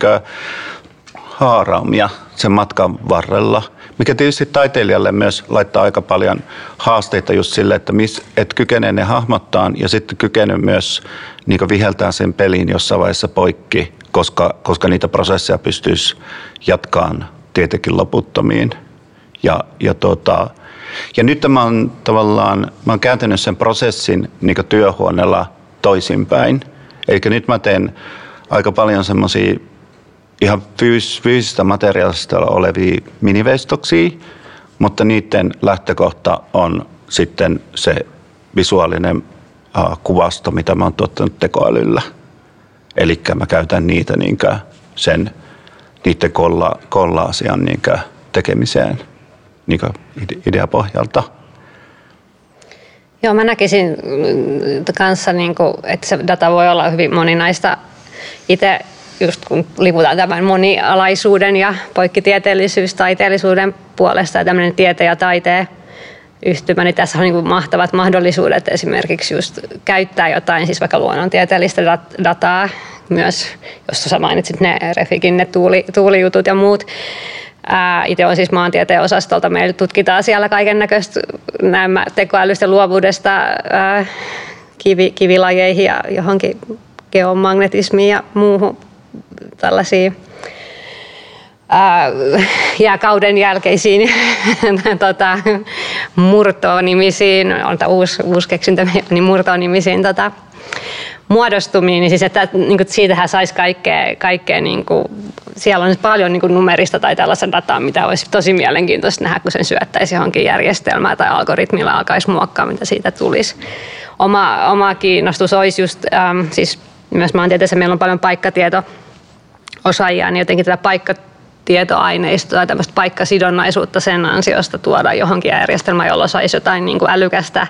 haaraumia sen matkan varrella – mikä tietysti taiteilijalle myös laittaa aika paljon haasteita just sille, että, mis, et kykenee ne hahmottaa ja sitten kykenee myös niin viheltää sen pelin jossain vaiheessa poikki, koska, koska niitä prosesseja pystyisi jatkaan tietenkin loputtomiin. Ja, ja, tota, ja nyt mä oon tavallaan, mä oon kääntänyt sen prosessin niin työhuoneella toisinpäin. Eli nyt mä teen aika paljon semmoisia ihan fyys, fyysistä materiaalista olevia miniveistoksia, mutta niiden lähtökohta on sitten se visuaalinen äh, kuvasto, mitä mä oon tuottanut tekoälyllä. Eli mä käytän niitä niinkö sen, niiden kolla, kolla-asian niinkö tekemiseen niinkö ideapohjalta. Joo, mä näkisin kanssa, niin kuin, että se data voi olla hyvin moninaista. Itse just kun liputaan tämän monialaisuuden ja poikkitieteellisyys, taiteellisuuden puolesta ja tämmöinen tieteen ja taiteen yhtymä, niin tässä on niin mahtavat mahdollisuudet esimerkiksi just käyttää jotain, siis vaikka luonnontieteellistä dataa myös, jossa sä mainitsit ne Refikin ne tuuli, tuulijutut ja muut. itse on siis maantieteen osastolta, meillä tutkitaan siellä kaiken näköistä tekoälystä luovuudesta ää, kivi, kivilajeihin ja johonkin geomagnetismiin ja muuhun tällaisia ää, jääkauden jälkeisiin <laughs> tota, murtonimisiin, on uusi, uusi keksintö, <laughs> niin murtonimisiin tota, muodostumiin, niin siis että niin kuin siitähän saisi kaikkea, kaikkea niin kuin, siellä on paljon niin kuin numerista tai tällaista dataa, mitä olisi tosi mielenkiintoista nähdä, kun sen syöttäisi johonkin järjestelmään tai algoritmilla alkaisi muokkaa, mitä siitä tulisi. Oma, oma kiinnostus olisi just, ähm, siis myös maantieteessä meillä on paljon paikkatieto osaajia, niin jotenkin tätä paikkatietoaineistoa ja tämmöistä paikkasidonnaisuutta sen ansiosta tuoda johonkin järjestelmään, jolla saisi jotain niin kuin älykästä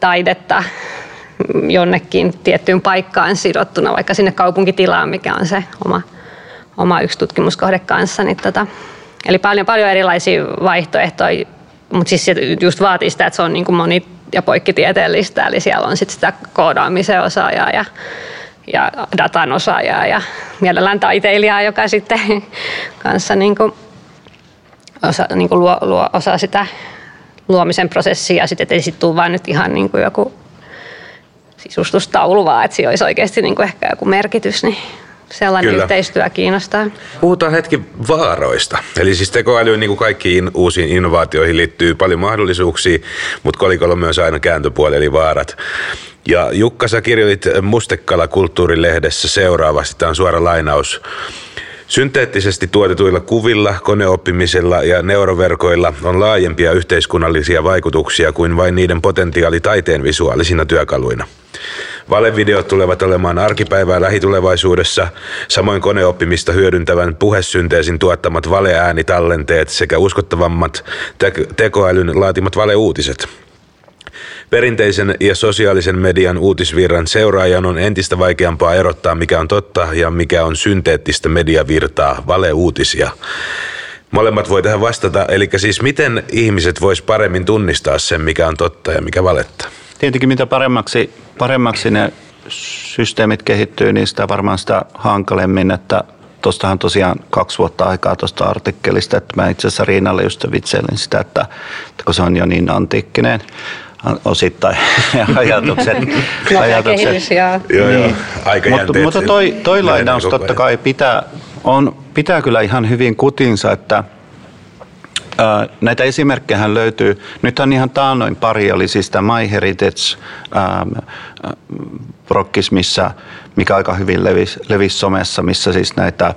taidetta jonnekin tiettyyn paikkaan sidottuna, vaikka sinne kaupunkitilaan, mikä on se oma, oma yksi tutkimuskohde kanssa. Niin tota, eli paljon, paljon erilaisia vaihtoehtoja, mutta siis se just vaatii sitä, että se on niin kuin moni- ja poikkitieteellistä, eli siellä on sitten sitä koodaamisen osaajaa ja ja datan osaajaa ja mielellään taiteilijaa, joka sitten kanssa niin kuin osa, niin kuin luo, luo, osaa sitä luomisen prosessia, sitten ettei sitten tule vain nyt ihan niin kuin joku sisustustaulu, vaan että siinä olisi oikeasti niin kuin ehkä joku merkitys, niin sellainen Kyllä. yhteistyö kiinnostaa. Puhutaan hetki vaaroista. Eli siis tekoälyyn niin kuin kaikkiin uusiin innovaatioihin liittyy paljon mahdollisuuksia, mutta kolikolla on myös aina kääntöpuoli eli vaarat. Ja Jukka, sä kirjoitit Mustekala kulttuurilehdessä seuraavasti, tämä on suora lainaus. Synteettisesti tuotetuilla kuvilla, koneoppimisella ja neuroverkoilla on laajempia yhteiskunnallisia vaikutuksia kuin vain niiden potentiaali taiteen visuaalisina työkaluina. Valevideot tulevat olemaan arkipäivää lähitulevaisuudessa, samoin koneoppimista hyödyntävän puhesynteesin tuottamat valeäänitallenteet sekä uskottavammat te- tekoälyn laatimat valeuutiset. Perinteisen ja sosiaalisen median uutisvirran seuraajan on entistä vaikeampaa erottaa, mikä on totta ja mikä on synteettistä mediavirtaa, valeuutisia. Molemmat voi tähän vastata, eli siis miten ihmiset vois paremmin tunnistaa sen, mikä on totta ja mikä valetta? Tietenkin mitä paremmaksi, paremmaksi ne systeemit kehittyy, niin sitä varmaan sitä hankalemmin, että tuostahan tosiaan kaksi vuotta aikaa tuosta artikkelista, että mä itse asiassa Riinalle just vitseilin sitä, että, että kun se on jo niin antiikkinen, osittain <laughs> ajatukset. <laughs> ajatukset. Joo. Joo, joo. Aika mutta, mutta toi, toi lainaus totta kai pitää, on, pitää kyllä ihan hyvin kutinsa, että näitä esimerkkejä löytyy. Nyt on ihan taannoin pari, oli siis tämä MyHeritage ähm, prokkis, missä, mikä aika hyvin levisi, levisi somessa, missä siis näitä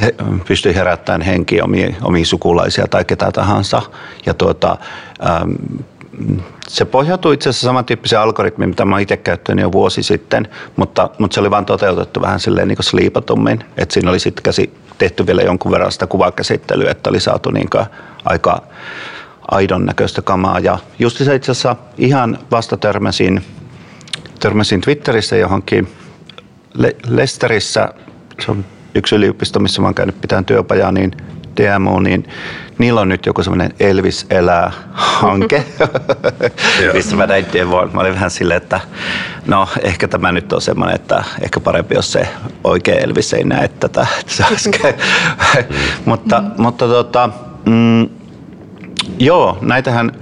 he, pystyi herättämään henkiä omia, omia sukulaisia tai ketä tahansa. Ja tuota, ähm, se pohjautuu itse asiassa samantyyppiseen algoritmiin, mitä mä itse käyttänyt jo vuosi sitten, mutta, mutta se oli vain toteutettu vähän silleen niin sliipatummin, että siinä oli sitten käsi, tehty vielä jonkun verran sitä kuvakäsittelyä, että oli saatu niin aika aidon näköistä kamaa. Ja just se itse asiassa ihan vasta törmäsin, törmäsin Twitterissä johonkin Le- Lesterissä, se on yksi yliopisto, missä mä oon käynyt pitämään työpajaa, niin DMO, niin niillä on nyt joku semmoinen Elvis elää hanke, missä mä näin Devon. Mä olin vähän silleen, että no ehkä tämä nyt on semmoinen, että ehkä parempi, jos se oikea Elvis ei näe tätä. <laughs> mutta mutta tota, mm, joo, näitähän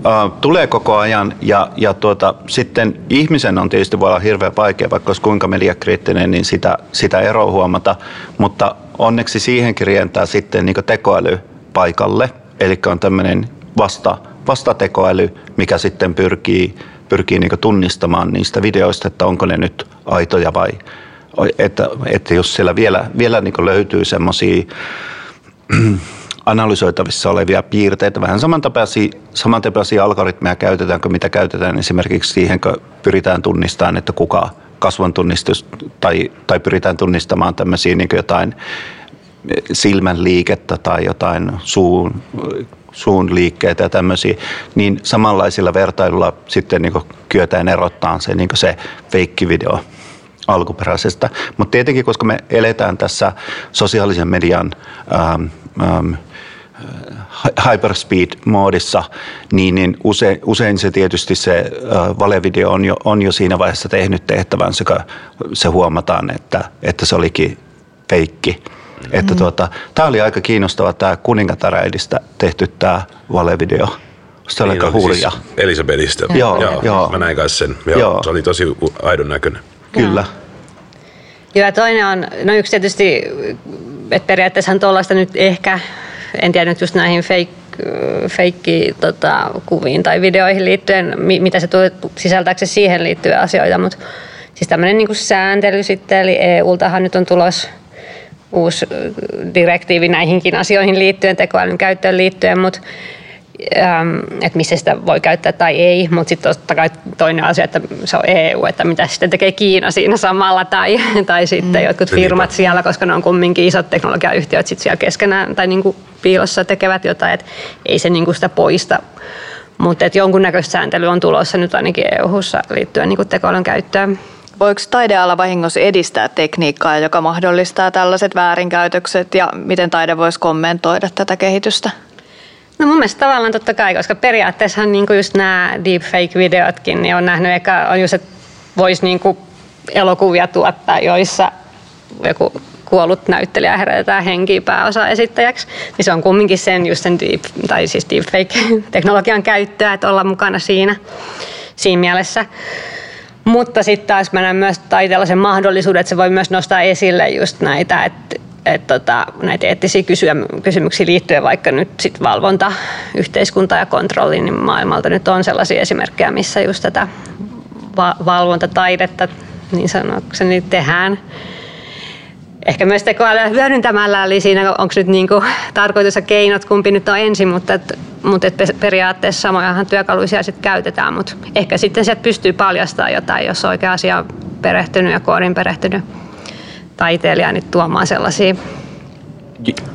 Uh, tulee koko ajan ja, ja tuota, sitten ihmisen on tietysti voi olla hirveän vaikea, vaikka olisi kuinka mediakriittinen, niin sitä, sitä eroa huomata, mutta onneksi siihenkin rientää sitten niin tekoäly paikalle, eli on tämmöinen vasta, vastatekoäly, mikä sitten pyrkii, pyrkii niin tunnistamaan niistä videoista, että onko ne nyt aitoja vai että, että jos siellä vielä, vielä niin löytyy semmoisia analysoitavissa olevia piirteitä, vähän samantapaisia, algoritmeja käytetäänkö, mitä käytetään esimerkiksi siihen, kun pyritään tunnistamaan, että kuka kasvon tunnistus tai, tai pyritään tunnistamaan tämmöisiä niin jotain silmän liikettä tai jotain suun, suun liikkeitä ja tämmöisiä, niin samanlaisilla vertailulla sitten niin kyetään erottaa se, niin se feikkivideo alkuperäisestä. Mutta tietenkin, koska me eletään tässä sosiaalisen median ähm, ähm, hyperspeed-moodissa, niin, niin usein, usein se tietysti se valevideo on jo, on jo siinä vaiheessa tehnyt tehtävänsä, kun se huomataan, että, että se olikin feikki. Mm. Että tuota, tämä oli aika kiinnostava tämä kuningatäräidistä tehty tämä valevideo. Se oli niin, aika hurja. Siis Elisabetista. Joo, joo, joo. Mä näin kanssa sen. Joo, joo. Se oli tosi aidon näköinen. Kyllä. Joo, ja toinen on, no yksi tietysti, että periaatteessa tuollaista nyt ehkä, en tiedä nyt just näihin fake feikki tota, kuviin tai videoihin liittyen, mitä se tulee sisältääkö se siihen liittyviä asioita, mutta siis tämmöinen niin sääntely sitten, eli EUltahan nyt on tulos uusi direktiivi näihinkin asioihin liittyen, tekoälyn käyttöön liittyen, mutta että missä sitä voi käyttää tai ei, mutta sitten totta kai toinen asia, että se on EU, että mitä sitten tekee Kiina siinä samalla tai, <laughs> tai sitten mm. jotkut firmat siellä, koska ne on kumminkin isot teknologiayhtiöt sitten siellä keskenään tai niin kuin piilossa tekevät jotain, että ei se niin kuin sitä poista. Mutta jonkunnäköistä sääntelyä on tulossa nyt ainakin EU-ssa liittyen niin kuin tekoälyn käyttöön. Voiko taideala vahingossa edistää tekniikkaa, joka mahdollistaa tällaiset väärinkäytökset ja miten taide voisi kommentoida tätä kehitystä? No mun mielestä tavallaan totta kai, koska periaatteessa niin just nämä deepfake-videotkin, niin on nähnyt, eikä on just, että voisi niin elokuvia tuottaa, joissa joku kuollut näyttelijä herätetään henkiä pääosa esittäjäksi, niin se on kumminkin sen just sen deep, tai siis deepfake-teknologian käyttöä, että olla mukana siinä, siinä mielessä. Mutta sitten taas mä näen myös taiteella sen mahdollisuuden, että se voi myös nostaa esille just näitä, että et tota, näitä eettisiä kysymyksiä liittyen vaikka nyt sit valvonta, yhteiskunta ja kontrolli, niin maailmalta nyt on sellaisia esimerkkejä, missä just tätä va- valvontataidetta niin sanokseni tehdään. ehkä myös tekoälyä hyödyntämällä, eli siinä onko nyt niin kuin tarkoitus ja keinot, kumpi nyt on ensin, mutta, et, mutta et periaatteessa samojahan työkaluisia sitten käytetään, mutta ehkä sitten sieltä pystyy paljastamaan jotain, jos on oikea asia perehtynyt ja koorin perehtynyt taiteilija niin tuomaan sellaisia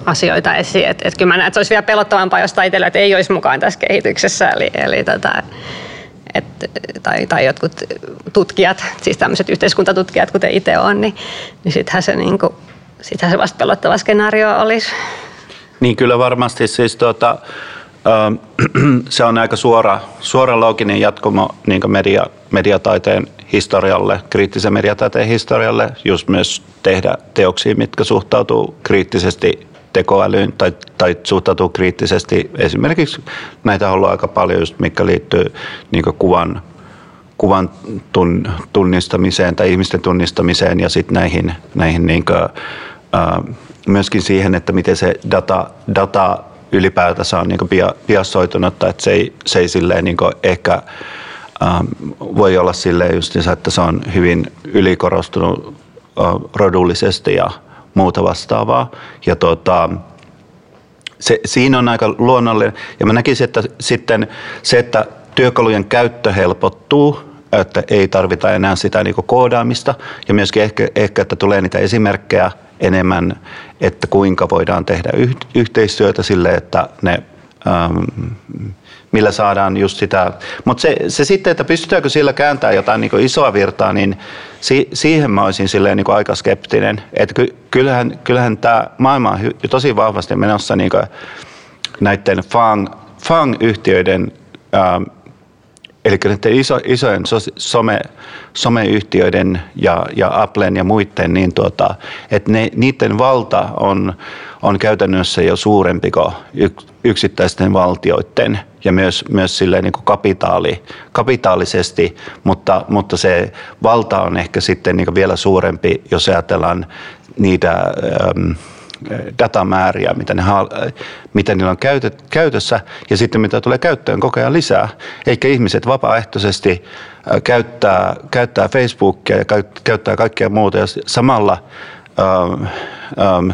asioita esiin. Että et kyllä mä näen, että se olisi vielä pelottavampaa, jos taiteilijat ei olisi mukaan tässä kehityksessä. Eli, eli tota, et, tai, tai jotkut tutkijat, siis tämmöiset yhteiskuntatutkijat, kuten itse on, niin, niin sittenhän se, niin kuin, sittenhän se vasta pelottava skenaario olisi. Niin kyllä varmasti siis tuota, <clears throat> se on aika suora, suora looginen jatkumo niin media, mediataiteen historialle, kriittisen mediataiteen historialle, just myös tehdä teoksia, mitkä suhtautuu kriittisesti tekoälyyn tai, tai suhtautuu kriittisesti. Esimerkiksi näitä on ollut aika paljon, just, mikä liittyy niin kuvan, kuvan tunnistamiseen tai ihmisten tunnistamiseen ja sitten näihin, näihin niin kuin, äh, myöskin siihen, että miten se data, data ylipäätänsä on niin biasoitunutta, että se ei, se ei silleen niin ehkä ähm, voi olla silleen just, että se on hyvin ylikorostunut äh, rodullisesti ja muuta vastaavaa. Ja tota, se, siinä on aika luonnollinen. Ja mä näkisin, että sitten se, että työkalujen käyttö helpottuu, että ei tarvita enää sitä niin koodaamista ja myöskin ehkä, ehkä, että tulee niitä esimerkkejä enemmän, että kuinka voidaan tehdä yhteistyötä sille, että ne ähm, millä saadaan just sitä. Mutta se, se sitten, että pystytäänkö sillä kääntämään jotain niin isoa virtaa, niin si, siihen mä olisin silleen niin aika skeptinen. Että ky, kyllähän, kyllähän tämä maailma on hy, tosi vahvasti menossa niin näiden FANG, FANG-yhtiöiden ähm, Eli näiden iso, isojen some, someyhtiöiden ja, ja Applen ja muiden, niin tuota, että ne, niiden valta on, on käytännössä jo suurempi kuin yksittäisten valtioiden ja myös, myös silleen niin kuin kapitaali, kapitaalisesti, mutta, mutta se valta on ehkä sitten niin vielä suurempi, jos ajatellaan niitä ähm, datamääriä, mitä, ne, mitä niillä on käytössä ja sitten mitä tulee käyttöön koko ajan lisää. Eikä ihmiset vapaaehtoisesti äh, käyttää, käyttää Facebookia ja käyttää kaikkea muuta ja samalla ähm, ähm,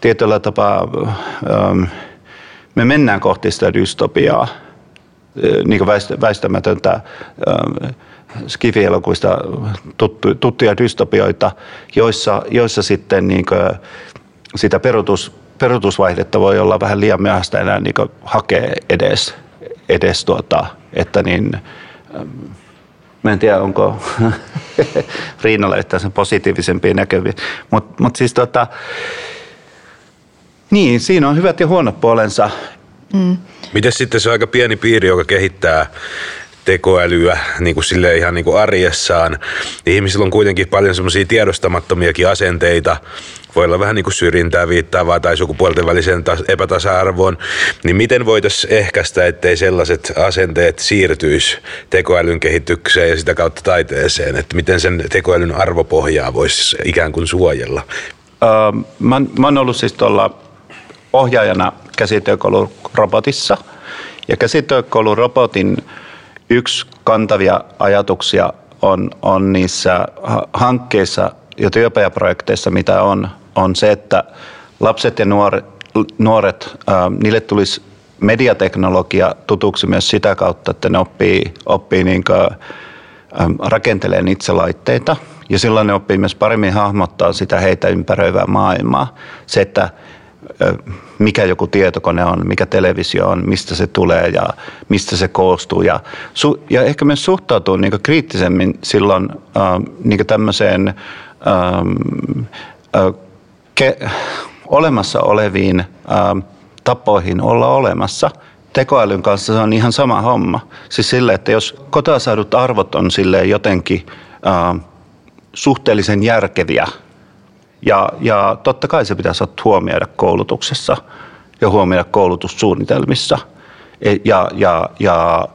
tietyllä tapaa ähm, me mennään kohti sitä dystopiaa, niin kuin väistämätöntä ähm, skifielokuista tuttuja dystopioita, joissa, joissa sitten niin kuin sitä perutus, perutusvaihdetta voi olla vähän liian myöhäistä enää niin hakea edes, edes tuota, että niin, ähm, mä en tiedä onko <laughs> Riinalla yhtään sen positiivisempia näkyviä, mutta mut siis tota, niin, siinä on hyvät ja huonot puolensa. Mm. Miten sitten se on aika pieni piiri, joka kehittää tekoälyä niin kuin sille ihan niin kuin arjessaan. Ihmisillä on kuitenkin paljon semmoisia tiedostamattomiakin asenteita, voi olla vähän niin kuin syrjintää viittaavaa tai sukupuolten väliseen epätasa-arvoon, niin miten voitaisiin ehkäistä, ettei sellaiset asenteet siirtyisi tekoälyn kehitykseen ja sitä kautta taiteeseen, että miten sen tekoälyn arvopohjaa voisi ikään kuin suojella? Öö, mä, mä oon ollut siis tuolla ohjaajana käsityökoulurobotissa ja käsityökoulurobotin yksi kantavia ajatuksia on, on niissä hankkeissa ja työpajaprojekteissa, mitä on, on se, että lapset ja nuoret, nuoret niille tulisi mediateknologia tutuksi myös sitä kautta, että ne oppii, oppii niin rakenteleen itse laitteita ja silloin ne oppii myös paremmin hahmottaa sitä heitä ympäröivää maailmaa. Se, että mikä joku tietokone on, mikä televisio on, mistä se tulee ja mistä se koostuu. Ja, su, ja ehkä myös suhtautuu niin kriittisemmin silloin äh, niin tämmöiseen ähm, äh, ke, olemassa oleviin äh, tapoihin olla olemassa. Tekoälyn kanssa se on ihan sama homma. Siis sille, että jos kotoa saadut arvot on sille jotenkin äh, suhteellisen järkeviä – ja, ja totta kai se pitäisi huomioida koulutuksessa ja huomioida koulutussuunnitelmissa. E, ja, ja, ja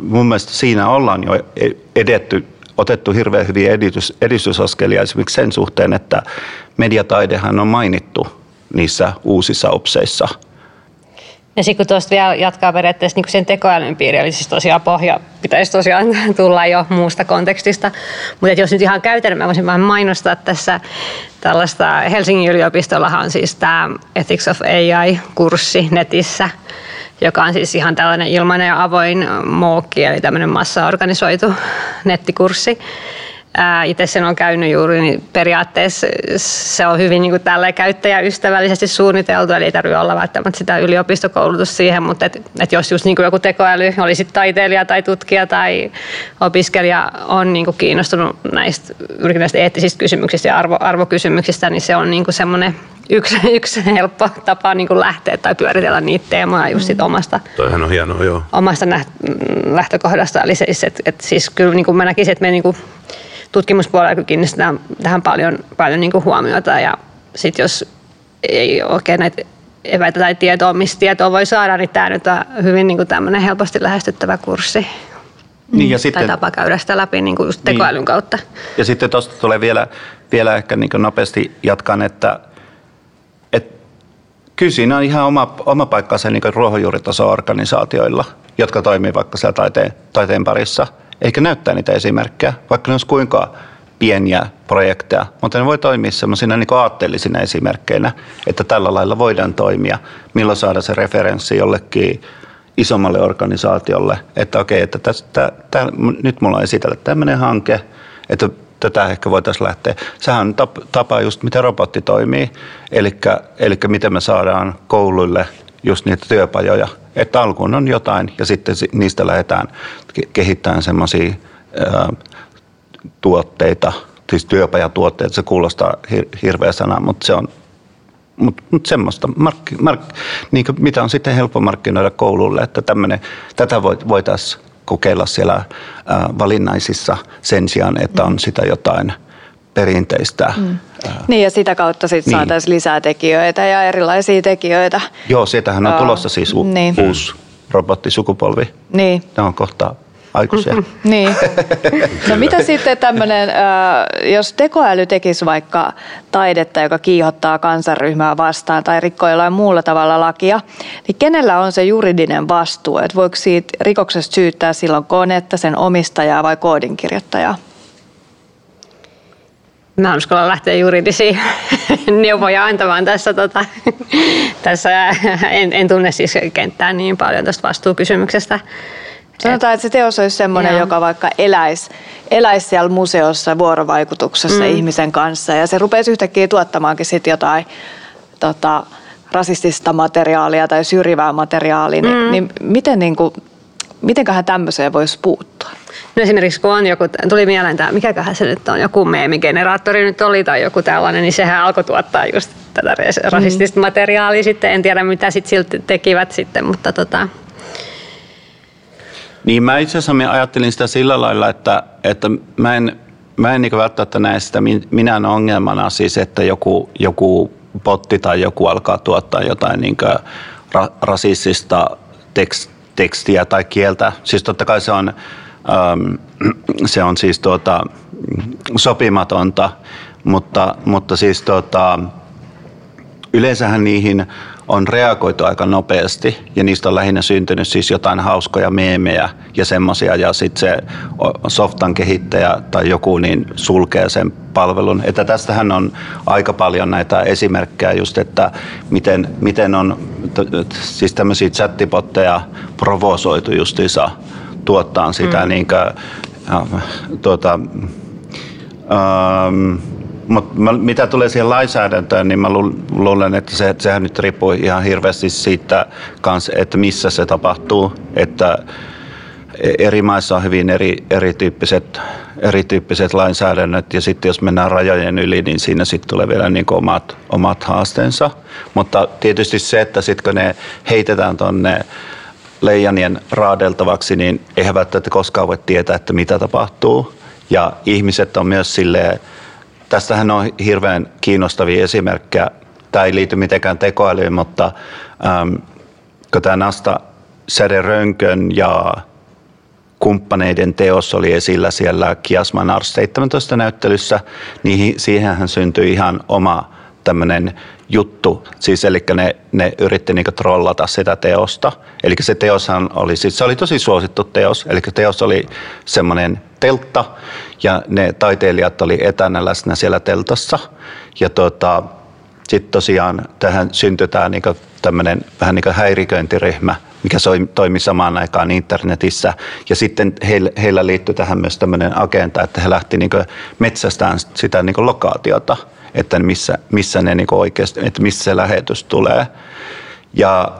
mun mielestä siinä ollaan jo e, edetty, otettu hirveän hyviä edistys, edistysaskelia esimerkiksi sen suhteen, että mediataidehan on mainittu niissä uusissa opseissa. Ja sitten kun tuosta vielä jatkaa periaatteessa niin sen tekoälyn piiri, eli siis tosiaan pohja pitäisi tosiaan <laughs> tulla jo muusta kontekstista. Mutta jos nyt ihan käytännön, mä voisin vähän mainostaa tässä tällaista, Helsingin yliopistollahan on siis tämä Ethics of AI-kurssi netissä, joka on siis ihan tällainen ilmainen ja avoin mookki, eli tämmöinen massaorganisoitu nettikurssi itse sen on käynyt juuri, niin periaatteessa se on hyvin niin kuin käyttäjäystävällisesti suunniteltu, eli ei tarvitse olla välttämättä sitä yliopistokoulutusta siihen, mutta et, et jos just niin kuin joku tekoäly, olisi taiteilija tai tutkija tai opiskelija on niin kuin kiinnostunut näistä, näistä eettisistä kysymyksistä ja arvo, arvokysymyksistä, niin se on niin kuin semmoinen yksi, <laughs> yksi helppo tapa niin kuin lähteä tai pyöritellä niitä teemoja just sit omasta, Toihan on hienoa, joo. omasta lähtökohdasta. Eli se, että, että siis kyllä niin kuin mä näkisin, että me niin kuin tutkimuspuolella kiinnitetään tähän paljon, paljon niin kuin huomiota ja sitten jos ei oikein näitä eväitä tai tietoa, mistä tietoa voi saada, niin tämä nyt on hyvin niin kuin tämmöinen helposti lähestyttävä kurssi. Niin, ja tai sitten, tapa käydä sitä läpi niin kuin just tekoälyn niin. kautta. Ja sitten tuosta tulee vielä, vielä ehkä niin nopeasti jatkan, että, että kyllä siinä on ihan oma, oma paikkansa niin ruohonjuuritaso-organisaatioilla, jotka toimii vaikka siellä taiteen, taiteen parissa – eikä näyttää niitä esimerkkejä, vaikka ne olisi kuinka pieniä projekteja, mutta ne voi toimia sellaisina niin aatteellisina esimerkkeinä, että tällä lailla voidaan toimia, milloin saada se referenssi jollekin isommalle organisaatiolle, että okei, että tästä, tää, nyt mulla on esitellä tämmöinen hanke, että tätä ehkä voitaisiin lähteä. Sehän on tapa just, miten robotti toimii, eli miten me saadaan kouluille just niitä työpajoja, että alkuun on jotain ja sitten niistä lähdetään kehittämään semmoisia tuotteita, siis työpajatuotteita, se kuulostaa hir- hirveä sana, mutta se on mutta mut semmoista, mark, mark, niin mitä on sitten helppo markkinoida koululle, että tämmönen, tätä voitaisiin kokeilla siellä ää, valinnaisissa sen sijaan, että on sitä jotain – perinteistä. Mm. Niin ja sitä kautta sitten niin. saataisiin lisää tekijöitä ja erilaisia tekijöitä. Joo, sieltähän on tulossa siis u- niin. uusi robottisukupolvi. Niin. Ne on kohta aikuisia. Mm-hmm. Niin. <laughs> No mitä sitten tämmöinen, jos tekoäly tekisi vaikka taidetta, joka kiihottaa kansanryhmää vastaan tai rikkoo jollain muulla tavalla lakia, niin kenellä on se juridinen vastuu? Että voiko siitä rikoksesta syyttää silloin konetta, sen omistajaa vai koodinkirjoittajaa? Mä uskalla lähteä juridisiin <laughs> neuvoja antamaan tässä. Tota, tässä en, en tunne siis kenttää niin paljon tästä vastuukysymyksestä. Sanotaan, että se teos olisi sellainen, joka vaikka eläisi, eläisi siellä museossa vuorovaikutuksessa mm. ihmisen kanssa ja se rupeisi yhtäkkiä tuottamaankin sit jotain tota, rasistista materiaalia tai syrjivää materiaalia, niin, mm. niin miten niin kuin, mitenköhän tämmöiseen voisi puuttua? No esimerkiksi kun on joku, tuli mieleen tämä, mikäköhän se nyt on, joku meemigeneraattori nyt oli tai joku tällainen, niin sehän alkoi tuottaa just tätä rasistista mm. materiaalia sitten. En tiedä mitä sitten silti tekivät sitten, mutta tota, niin mä itse asiassa ajattelin sitä sillä lailla, että, että mä en, mä en niin välttämättä näe sitä minä ongelmana siis, että joku, joku potti tai joku alkaa tuottaa jotain niin ra, rasistista tekst, tekstiä tai kieltä. Siis totta kai se on, ähm, se on siis tuota, sopimatonta, mutta, mutta siis tuota, yleensähän niihin on reagoitu aika nopeasti ja niistä on lähinnä syntynyt siis jotain hauskoja meemejä ja semmoisia ja sitten se softan kehittäjä tai joku niin sulkee sen palvelun. Että tästähän on aika paljon näitä esimerkkejä just, että miten, miten on siis tämmöisiä chattibotteja provosoitu justiinsa tuottaa sitä mm. niin kuin, tuota, ähm, mutta mitä tulee siihen lainsäädäntöön, niin mä luulen, että se, sehän nyt riippuu ihan hirveästi siitä, kans, että missä se tapahtuu. Että eri maissa on hyvin eri, erityyppiset, erityyppiset lainsäädännöt ja sitten jos mennään rajojen yli, niin siinä sitten tulee vielä niin omat, omat haasteensa. Mutta tietysti se, että sitten kun ne heitetään tuonne leijanien raadeltavaksi, niin eihän välttämättä koskaan voi tietää, että mitä tapahtuu. Ja ihmiset on myös silleen, Tästähän on hirveän kiinnostavia esimerkkejä. Tämä ei liity mitenkään tekoälyyn, mutta ähm, kun tämä Nasta Rönkön ja kumppaneiden teos oli esillä siellä Kiasman Ars 17 näyttelyssä, niin siihenhän syntyi ihan oma tämmöinen juttu, siis eli ne, ne yritti niinku trollata sitä teosta. Eli se teoshan oli, siis se oli tosi suosittu teos, eli teos oli semmoinen teltta ja ne taiteilijat oli etänä läsnä siellä teltassa. Ja tota, sitten tosiaan tähän syntyi tämä niinku tämmöinen vähän niin kuin häiriköintiryhmä, mikä toimi samaan aikaan internetissä. Ja sitten heillä, heillä liittyi tähän myös tämmöinen agenda, että he lähti niin metsästään sitä niin lokaatiota, että missä, missä ne niin oikeasti, että missä se lähetys tulee. Ja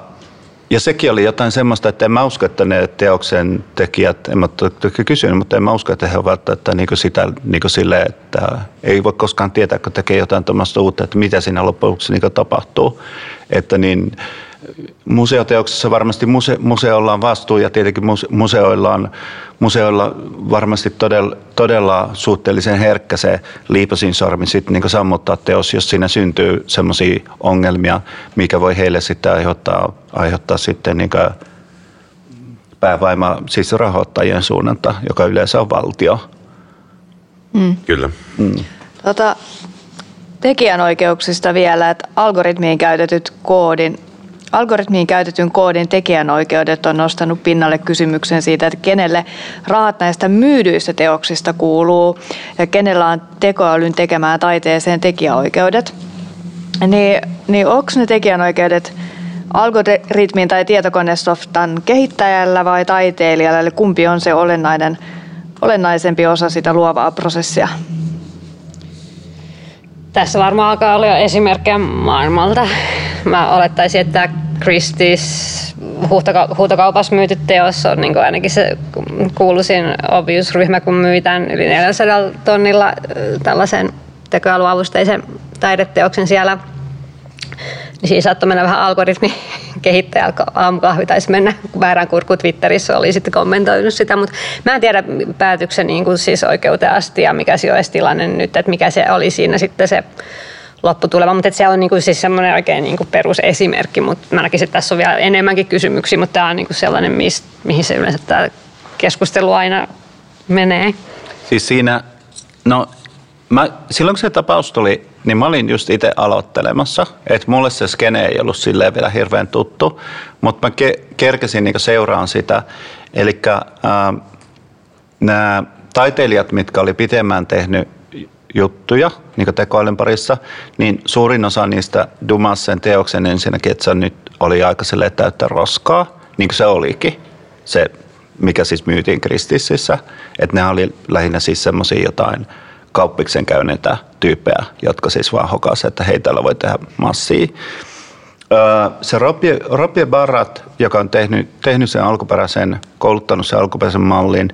ja sekin oli jotain semmoista, että en mä usko, että ne teoksen tekijät, en mä toki kysynyt, mutta en mä usko, että he ovat että niin sitä niin sille, että ei voi koskaan tietää, kun tekee jotain tuommoista uutta, että mitä siinä loppujen lopuksi niin tapahtuu. Että niin, museoteoksessa varmasti muse, museolla on vastuu ja tietenkin museoilla on museoilla varmasti todella, todella suhteellisen herkkä se liipasin sormi sitten niin sammuttaa teos, jos siinä syntyy semmoisia ongelmia, mikä voi heille sitten aiheuttaa, aiheuttaa sitten niin päävaima siis rahoittajien suunnalta, joka yleensä on valtio. Mm. Kyllä. Mm. Tota, tekijänoikeuksista vielä, että algoritmiin käytetyt koodin Algoritmiin käytetyn koodin tekijänoikeudet on nostanut pinnalle kysymyksen siitä, että kenelle rahat näistä myydyistä teoksista kuuluu ja kenellä on tekoälyn tekemään taiteeseen tekijäoikeudet. Niin, niin onko ne tekijänoikeudet algoritmin tai tietokonesoftan kehittäjällä vai taiteilijalla, eli kumpi on se olennainen, olennaisempi osa sitä luovaa prosessia? Tässä varmaan alkaa olla jo esimerkkejä maailmalta. Mä olettaisin, että Christie's huutokaupassa myyty teos on niin ainakin se kuuluisin Obvious-ryhmä, kun myy tämän yli 400 tonnilla tällaisen tekoälyavusteisen taideteoksen siellä – siinä saattoi mennä vähän algoritmi <laughs> kehittäjä aamukahvi taisi mennä väärään kurkku Twitterissä, oli sitten kommentoinut sitä, mutta mä en tiedä päätöksen niin kuin siis oikeuteen asti ja mikä se olisi tilanne nyt, että mikä se oli siinä sitten se lopputulema, mutta se on niin kuin siis semmoinen oikein niin kuin perusesimerkki, mutta mä näkisin, että tässä on vielä enemmänkin kysymyksiä, mutta tämä on niin kuin sellainen, mihin se yleensä tämä keskustelu aina menee. Siis siinä, no mä, silloin kun se tapaus tuli niin mä olin just itse aloittelemassa, että mulle se skene ei ollut silleen vielä hirveän tuttu, mutta mä ke- kerkesin niin seuraan sitä. Eli äh, nämä taiteilijat, mitkä oli pitemmän tehnyt juttuja niin tekoälyn parissa, niin suurin osa niistä dumas sen teoksen ensinnäkin, että se nyt oli aika täyttä roskaa, niin kuin se olikin. Se, mikä siis myytiin Kristississä, että ne oli lähinnä siis semmoisia jotain – kauppiksen käyneitä tyyppejä, jotka siis vaan hokasivat, että hei, täällä voi tehdä massia. Se Robie Barrat, joka on tehnyt, tehnyt sen alkuperäisen, kouluttanut sen alkuperäisen mallin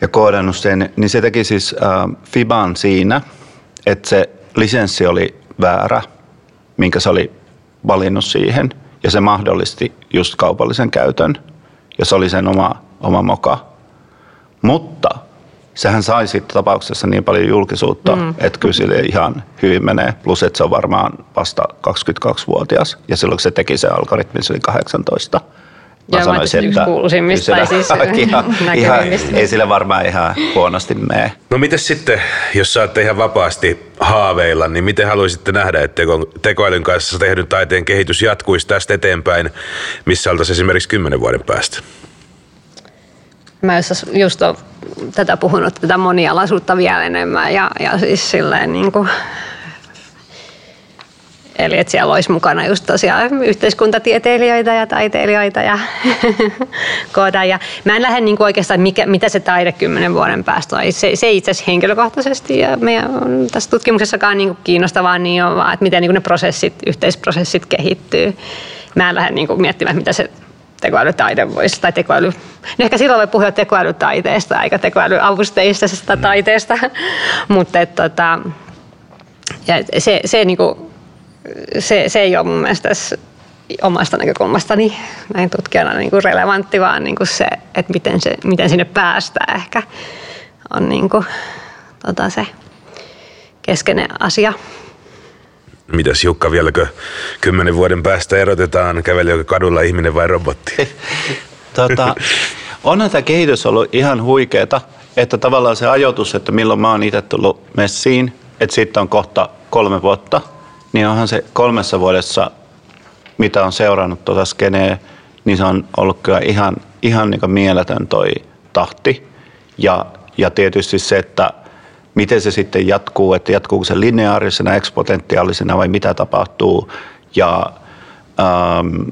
ja koodannut sen, niin se teki siis Fiban siinä, että se lisenssi oli väärä, minkä se oli valinnut siihen, ja se mahdollisti just kaupallisen käytön, ja se oli sen oma, oma moka. Mutta sehän sai sitten tapauksessa niin paljon julkisuutta, mm. että kyllä sille ihan hyvin menee. Plus, että se on varmaan vasta 22-vuotias ja silloin se teki se algoritmi, se oli 18. Mä ja sanoisin, että kuuluisimmista tai siis <laughs> ihan, ihan, ei sille varmaan ihan huonosti mene. No miten sitten, jos saatte ihan vapaasti haaveilla, niin miten haluaisitte nähdä, että teko, tekoälyn kanssa tehdyn taiteen kehitys jatkuisi tästä eteenpäin, missä oltaisiin esimerkiksi kymmenen vuoden päästä? Mä just olen tätä puhunut, tätä monialaisuutta vielä enemmän ja, ja siis silleen niin kuin, Eli että siellä olisi mukana just tosiaan yhteiskuntatieteilijöitä ja taiteilijoita ja <laughs> koodaajia. Mä en lähde niin oikeastaan, mikä, mitä se taide kymmenen vuoden päästä on. Se, se itse asiassa henkilökohtaisesti ja meidän tässä tutkimuksessakaan niin kiinnostavaa niin on vaan, että miten niin ne prosessit, yhteisprosessit kehittyy. Mä en lähde niin miettimään, mitä se tekoälytaide voisi, tai tekoäly, niin ehkä silloin voi puhua tekoälytaiteesta eikä tekoälyavusteisesta mm. taiteesta, <laughs> mutta et, tota, ja se, se, niinku, se, se ei ole mun mielestä omasta näkökulmastani näin tutkijana niin kuin relevantti, vaan niin kuin se, että miten, se, miten sinne päästään ehkä on niin kuin, tota se keskeinen asia. Mitäs Jukka, vieläkö kymmenen vuoden päästä erotetaan, käveli kadulla ihminen vai robotti? <laughs> tota, onhan tämä kehitys ollut ihan huikeeta, että tavallaan se ajoitus, että milloin mä oon itse tullut messiin, että siitä on kohta kolme vuotta, niin onhan se kolmessa vuodessa, mitä on seurannut tuota skeneä, niin se on ollut kyllä ihan, ihan niin mieletön toi tahti. Ja, ja tietysti se, että miten se sitten jatkuu, että jatkuuko se lineaarisena, eksponentiaalisena vai mitä tapahtuu. Ja, ähm,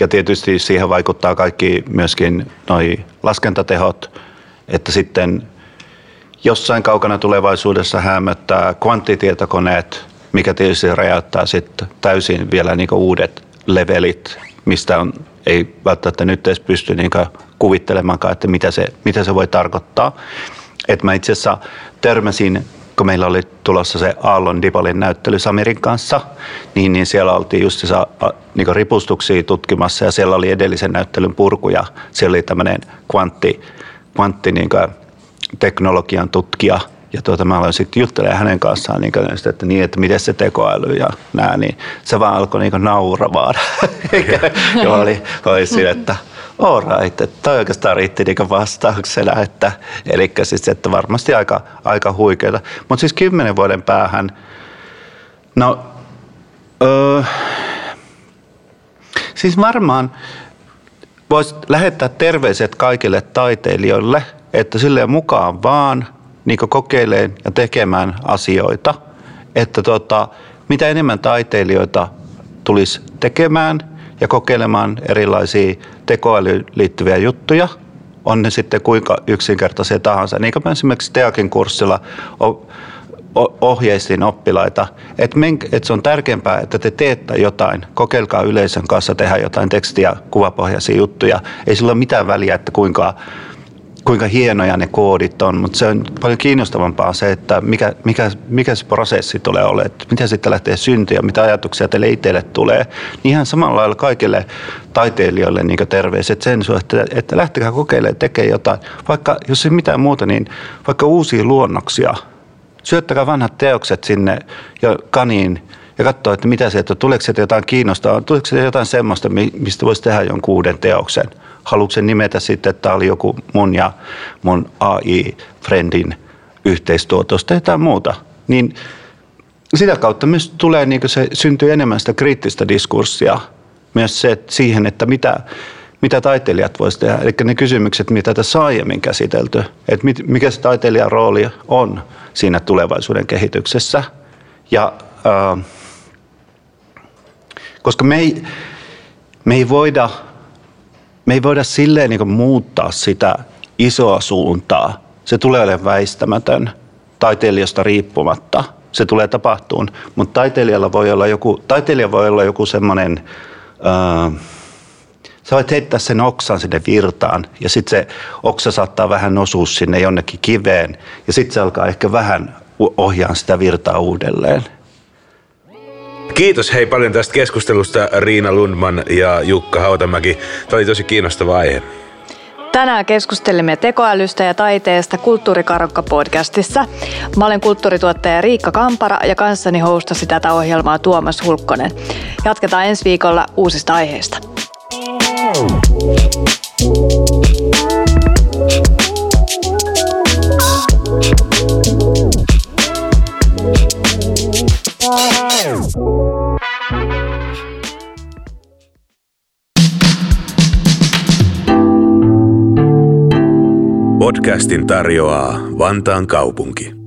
ja tietysti siihen vaikuttaa kaikki myöskin noi laskentatehot, että sitten jossain kaukana tulevaisuudessa hämöttää kvanttitietokoneet, mikä tietysti räjäyttää sitten täysin vielä niin uudet levelit, mistä on, ei välttämättä nyt edes pysty niin kuvittelemaankaan, että mitä se, mitä se voi tarkoittaa. Et mä itse asiassa törmäsin, kun meillä oli tulossa se Aallon Dipolin näyttely Samirin kanssa, niin, niin siellä oltiin just niin ripustuksia tutkimassa ja siellä oli edellisen näyttelyn purku ja siellä oli tämmöinen kvantti, kvantti niin teknologian tutkija – ja tuota, mä aloin sitten juttelemaan hänen kanssaan, niin kuin, että, niin, että miten se tekoäly ja nää, niin se vaan alkoi niin nauramaan. ja oli, oli siinä, että all right, toi oikeastaan riitti niin vastauksena, että, eli siis, että varmasti aika, aika huikeeta. Mutta siis kymmenen vuoden päähän, no, öö, siis varmaan voisi lähettää terveiset kaikille taiteilijoille, että silleen mukaan vaan – niin kokeilemaan ja tekemään asioita, että tota, mitä enemmän taiteilijoita tulisi tekemään ja kokeilemaan erilaisia tekoälyyn liittyviä juttuja, on ne sitten kuinka yksinkertaisia tahansa. Niin kuin esimerkiksi Teakin kurssilla ohjeistin oppilaita, että, että se on tärkeämpää, että te teette jotain, kokeilkaa yleisön kanssa tehdä jotain tekstiä, kuvapohjaisia juttuja. Ei sillä ole mitään väliä, että kuinka kuinka hienoja ne koodit on, mutta se on paljon kiinnostavampaa se, että mikä, mikä, mikä se prosessi tulee olemaan, että miten sitten lähtee syntyä, mitä ajatuksia teille itselle tulee. Niin ihan samalla lailla kaikille taiteilijoille niin terveiset sen suhteen, että, että lähtekää kokeilemaan tekemään jotain, vaikka jos ei mitään muuta, niin vaikka uusia luonnoksia. Syöttäkää vanhat teokset sinne ja kaniin ja katsoa, että mitä se, että tuleeko sieltä jotain kiinnostavaa, tuleeko sieltä jotain semmoista, mistä voisi tehdä jonkun uuden teoksen – haluatko nimetä sitten, että tämä oli joku mun ja mun AI-friendin yhteistuotosta tai jotain muuta. Niin sitä kautta myös tulee, niin se syntyy enemmän sitä kriittistä diskurssia myös se, että siihen, että mitä, mitä taiteilijat voisivat tehdä. Eli ne kysymykset, mitä tässä aiemmin käsitelty, että mikä se taiteilijan rooli on siinä tulevaisuuden kehityksessä. Ja, äh, koska me ei, me ei voida me ei voida silleen niin muuttaa sitä isoa suuntaa. Se tulee olemaan väistämätön taiteilijasta riippumatta. Se tulee tapahtuun, mutta taiteilijalla voi olla joku, taiteilija voi olla joku semmoinen, äh, sä voit heittää sen oksan sinne virtaan ja sitten se oksa saattaa vähän osua sinne jonnekin kiveen ja sitten se alkaa ehkä vähän ohjaa sitä virtaa uudelleen. Kiitos hei paljon tästä keskustelusta Riina Lundman ja Jukka Hautamäki. Tämä oli tosi kiinnostava aihe. Tänään keskustelimme tekoälystä ja taiteesta Kulttuurikarokka-podcastissa. Mä olen kulttuurituottaja Riikka Kampara ja kanssani hostasi tätä ohjelmaa Tuomas Hulkkonen. Jatketaan ensi viikolla uusista aiheista. Podcastin tarjoaa Vantaan kaupunki.